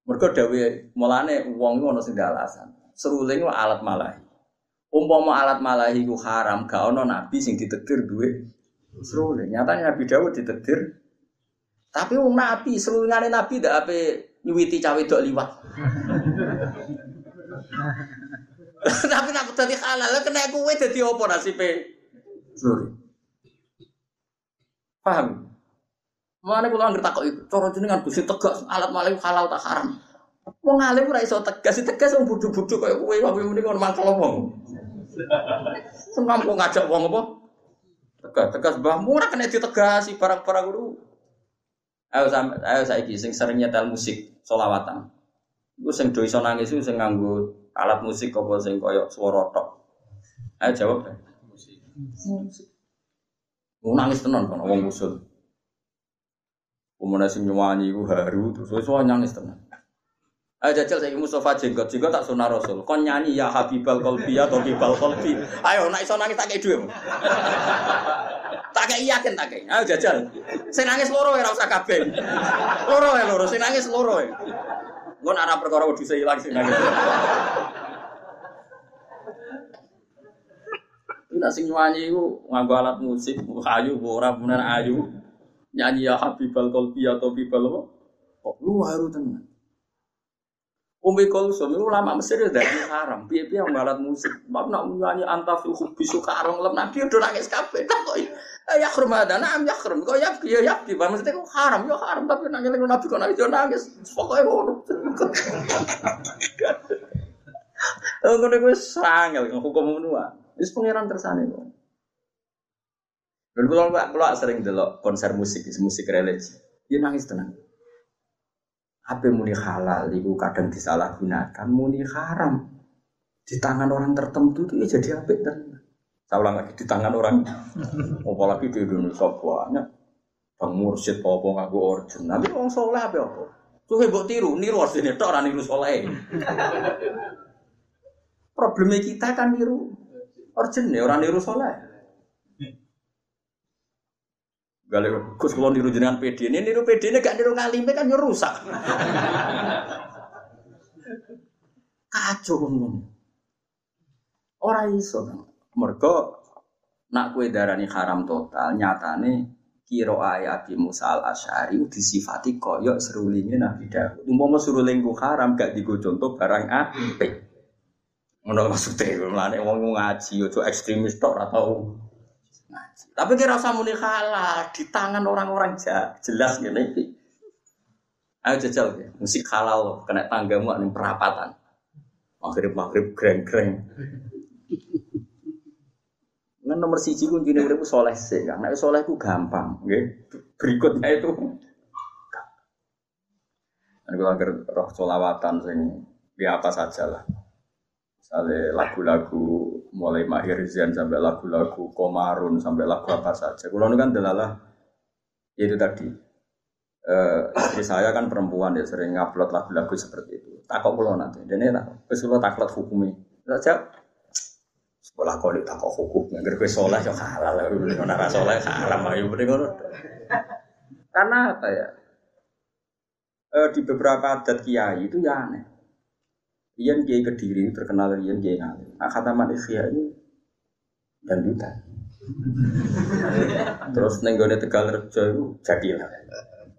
Mergo dawuh mulane wong iku ana sing alasan. Seruling alat malahi. Umpama alat malahi ku haram, gak ono nabi sing ditetir duwe seruling. Nyatanya Nabi Dawud ditetir. Tapi wong nabi, serulingane nabi ndak ape nyuwiti cawe dok liwat. Tapi nak dadi halal, kena kowe dadi apa nasibe? Seruling. Paham? Mana kula ngerti takok itu, cara jenengan Gusti tegas alat malahi halal tak haram. Wong alim ora iso tegas, tegas wong bodho-bodho kaya kowe wae muni ngono mangkel wong. Kok ngajak wong apa? Tegas, tegas mbah murah kena ditegasi barang-barang guru. Ayo ayo saiki sing sering nyetel musik solawatan. Iku sing do iso nangis iku sing nganggo alat musik apa sing kaya swara tok. Ayo jawab deh. Musik. Musik. nangis tenan kan wong usul. Umumnya sing nyanyi iku haru terus wis nangis tenan. Ayo jajal saya Mustafa jenggot, jenggot tak sunah Rasul. Kon nyanyi ya Habibal Kolbi atau Habibal Kolbi. Ayo nak iso nangis tak kayak duit. tak kayak yakin tak kayak. Ayo jajal. Saya nangis loro ya rasa kabeh. Loro ya loro, saya nangis loro ya. Gue nak perkara udah saya hilang sih nangis. Nek sing nyanyi iku nganggo alat musik, ayu ora bener ayu. Nyanyi ya Habibal Qalbi atau Bibal apa? Kok lu haru tenan. Umi Kulsum itu ulama Mesir ya dari haram. Piye-piye yang balat musik. Mak nak nyanyi antafil hubbi sukarong lem nabi udah nangis kabeh. Tak kok ya khrum ada nam ya khrum. Kok ya ya ya di bang mesti kok haram ya haram tapi nangis lagi nabi kok nangis nangis. Pokoknya ngono. Oh ngono kuwi sangel hukum ngono wae. Wis pangeran tersane kok. Dan kalau sering delok konser musik, musik religi, dia nangis tenang. Apa muni halal itu kadang disalahgunakan, muni haram. Di tangan orang tertentu itu ya jadi apa dan saya ulang lagi di tangan orang. Apalagi di Indonesia? Banyak. Bang mursyid apa ngaku origin tapi orang soleh apa apa? Tuh hebat tiru niru tok orang niru soleh. Problemnya kita kan niru. Origin orang niru soleh Gale Gus kula niru jenengan PD. Ini niru PD ini gak niru ngalime kan yo rusak. Kacau ngomong. Ora iso. Mergo nak kue darani haram total, nyatane kiro ayat di Musa al Asyari disifati koyok serulingnya Nabi Dawud. Umpama seruling ku haram gak digo contoh barang apik. Ngono maksudnya, mulane wong ngaji ojo ekstremis tok atau tapi kira usah muni halal di tangan orang-orang jelas gini. Ayo jajal ya, musik halal kena tanggamu nih perapatan. Maghrib maghrib greng greng. Ngan nomor siji kuncinya urip soleh sih, karena soleh itu gampang, okay? Berikutnya itu Dan kalau agar roh solawatan sing ya apa saja lah. Misalnya lagu-lagu mulai Mahir Zian sampai lagu-lagu Komarun sampai lagu apa saja. Kalau kan adalah itu tadi. Istri saya kan perempuan ya sering ngupload lagu-lagu seperti itu. Takut pulau nanti. Dan ini tak, kesulitan takut hukumnya. Saja sekolah kau takut hukum. Nggak soleh ya halal. Nara soleh haram. Ayo bener Karena apa ya? Uh, di beberapa adat kiai itu ya aneh Rian Kiai Kediri terkenal Rian Kiai Ngalim. Nah, kata manusia ini dangdutan. Terus nenggone Tegal Rejo itu jadilah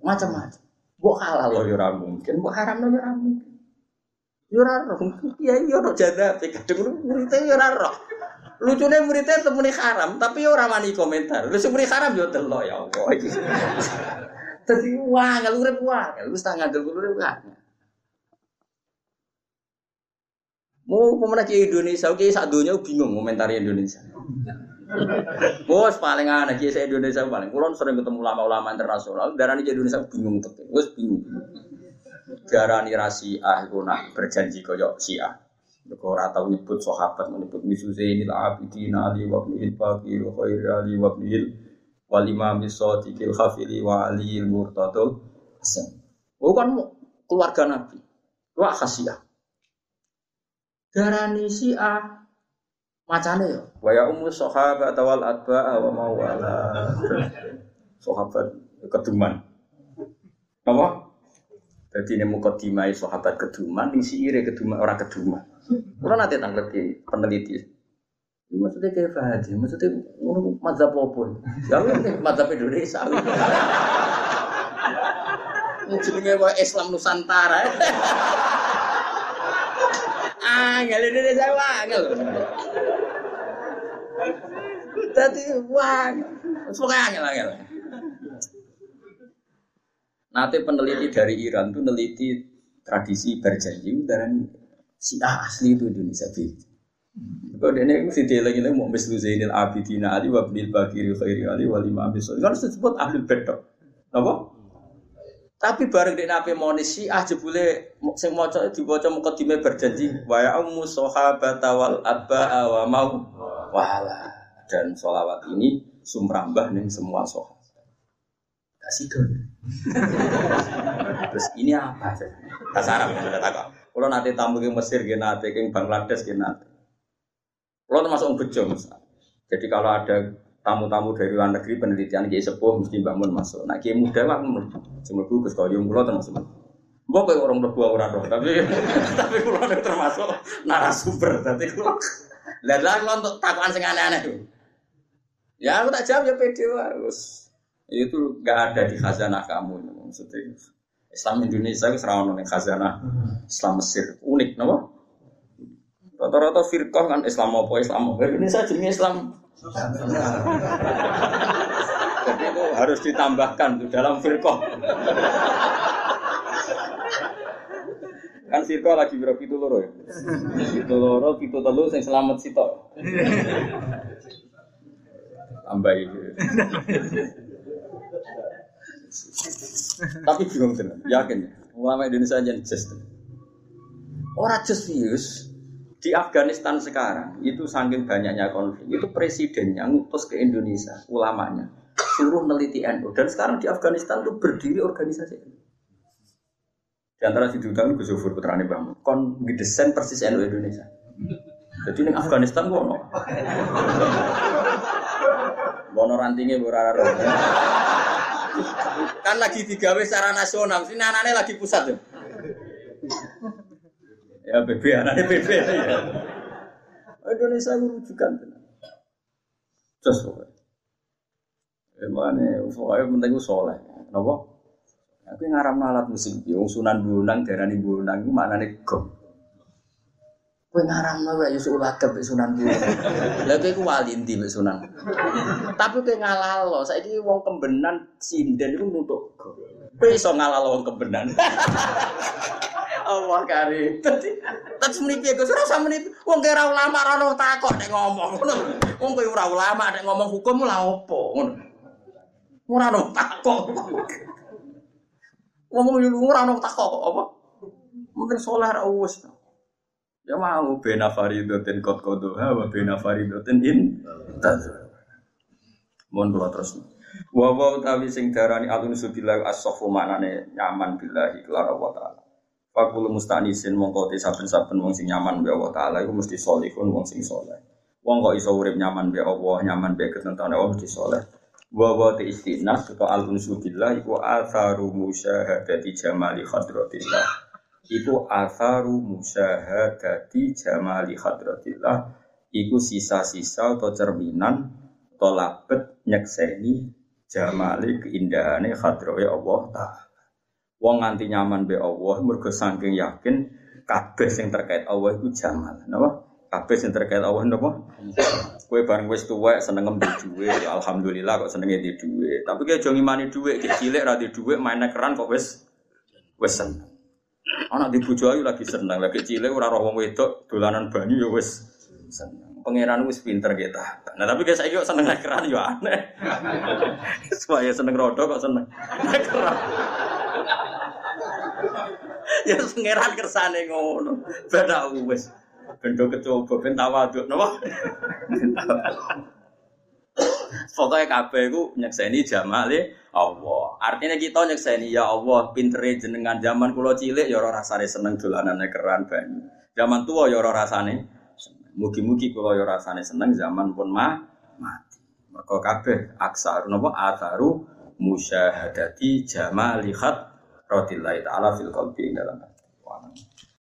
macam-macam. Buat halal loh ya mungkin, buat haram loh ya mungkin. Yo ora roh, iya iya ora jadab, kadang muridnya yo ora roh. Lucune muridnya temuni haram, tapi yo ora mani komentar. Lu sing haram yo delok ya Allah iki. Dadi wah, urip wah, wis tangan ngandel urip wah. Mau pemenang ke Indonesia, oke saat dunia bingung komentari Indonesia. Bos paling aneh kiai saya Indonesia paling. Kulon sering ketemu ulama-ulama internasional, darah ini Indonesia bingung tuh. Bos bingung. Darah ini rasi ah nak berjanji koyok siah. Mereka ora tau nyebut sahabat menyebut misu Zainil Abidin Ali wa wa khair Ali wa ibnil wal imam Sadiqil Khafili wa Ali Murtadul. Bukan keluarga Nabi. Wah khasiah. Darani A macane ya. Wa ya ummu sahabat wal atba wa mawala. Sahabat keduman. Apa? Jadi ini mukadimai sahabat keduman, ini siire keduman, orang keduman. Kalau nanti tanggal di peneliti. Ini maksudnya kayak Fahadi, maksudnya ini mazhab apa? Ya ini mazhab Indonesia. Jenenge Islam Nusantara. Angel Indonesia angel. Tadi wah, semoga angel angel. Nanti peneliti dari Iran tuh neliti tradisi berjanji udaran si asli itu Indonesia beda. Kalau dia ini si dia lagi mau mislu Zainil Abidin Ali wa Bakir Khairi Ali wa Imam Kan disebut ahli bedok. Apa? Tapi bareng di nabi monis ah jebule sing maca diwaca mukadime berjanji wa ummu sahabat wal abba wa mau wala dan solawat ini sumrambah nih semua sahabat. Kasih dong. Terus ini apa? Kasar ya sudah takut. Kalau nanti tamu ke Mesir, ke nanti ke Bangladesh, ke nanti. Kalau termasuk bejo Jadi kalau ada tamu-tamu dari luar negeri penelitian kiai sepuh mesti bangun masuk. Nah kiai muda lah gus kau yang pulau termasuk. Gue kayak orang berdua orang roh, tapi tapi pulau termasuk narasumber. Tapi kalau Lah lah untuk takuan sing aneh-aneh tuh. Ya aku tak jawab ya pede harus. Itu gak ada di khazanah kamu maksudnya. Islam Indonesia itu serawon khazanah Islam Mesir unik, napa? Rata-rata firqah kan Islam apa Islam apa. Indonesia jenis Islam. Jadi itu harus ditambahkan tuh dalam firqah. kan firqah lagi biro itu loro ya. Itu loro, itu telu sing selamat sitok. Tambah itu. Tapi bingung tenan, yakin ya. Ulama Indonesia aja just. Orang just di Afghanistan sekarang itu saking banyaknya konflik itu presidennya ngutus ke Indonesia ulamanya suruh neliti NU dan sekarang di Afghanistan itu berdiri organisasi di antara si duta Gus Zufur putrane Bang kon ngedesain persis NU Indonesia. Jadi ini Afghanistan kok no Bono rantingnya berara kan lagi digawe secara nasional sini anaknya lagi pusat tuh Ya BB anaknya BB ya. Indonesia rujukan Just pokoknya. Emane pokoknya penting ku soleh. Kenapa? Aku ngaram alat musik, yang sunan bunang, darani bunang, itu mana nih gom. Kue ngaram nawa ya sulah ke sunan bunang. Lalu kue wali inti sunan. Tapi loh, saya ini wong kembenan sinden itu nuntut gom. Kue iso ngalal wong kembenan. Allah kari. Tadi tadi menipu Gus ora usah menipu. Wong kira ulama ora ono takok nek ngomong. Wong ora ulama nek ngomong hukum lha opo ngono. Ora ono takok. Wong ora ono takok kok apa? Mungkin soleh ra wis. Ya mau bena faridatin kot kodo ha wa bena faridatin in Mohon kula terus. Wa wa utawi sing darani alun subillah as-safu maknane nyaman billahi kelar Allah taala. Fakul mustanisin mongko te saben-saben wong sing nyaman be Allah taala iku mesti salihun wong sing saleh. Wong kok iso urip nyaman be Allah, nyaman be ketentane Allah mesti saleh. Wa wa te istinas atau al billah iku atharu musyahadati jamali hadratillah. Iku atharu musyahadati jamali hadratillah. Iku sisa-sisa atau cerminan atau labet nyekseni jamali keindahane hadrawe Allah taala. Wong nganti nyaman be Allah mergo saking yakin kabeh sing terkait Allah itu jamal. Napa? Kabeh sing terkait Allah napa? Kowe bareng wis tuwek seneng ngembe dhuwit, ya alhamdulillah kok senenge di dhuwit. Tapi kowe aja ngimani dhuwit, ki cilik ra di dhuwit main keran kok wis wis seneng. Anak di bojo ayu lagi seneng, lagi cilik ora roh wong wedok dolanan banyu ya wis seneng. Pangeran wis pinter kita. Nah tapi guys saiki kok seneng keran ya aneh. Supaya seneng rodo kok seneng keran ya pangeran kersane ngono. Beda wis. Bendo kecoba ben tawaduk napa? Pokoknya kabeh iku nyekseni jamale Allah. Artinya kita nyekseni ya Allah, pintere jenengan zaman kula cilik ya ora rasane seneng dolanane keran banyu. Zaman tua ya ora rasane Mugi-mugi kula ya rasane seneng zaman pun mah mati. Mergo kabeh aksar napa atharu musyahadati jamali khat Radillahi ta'ala fil qalbi dalam.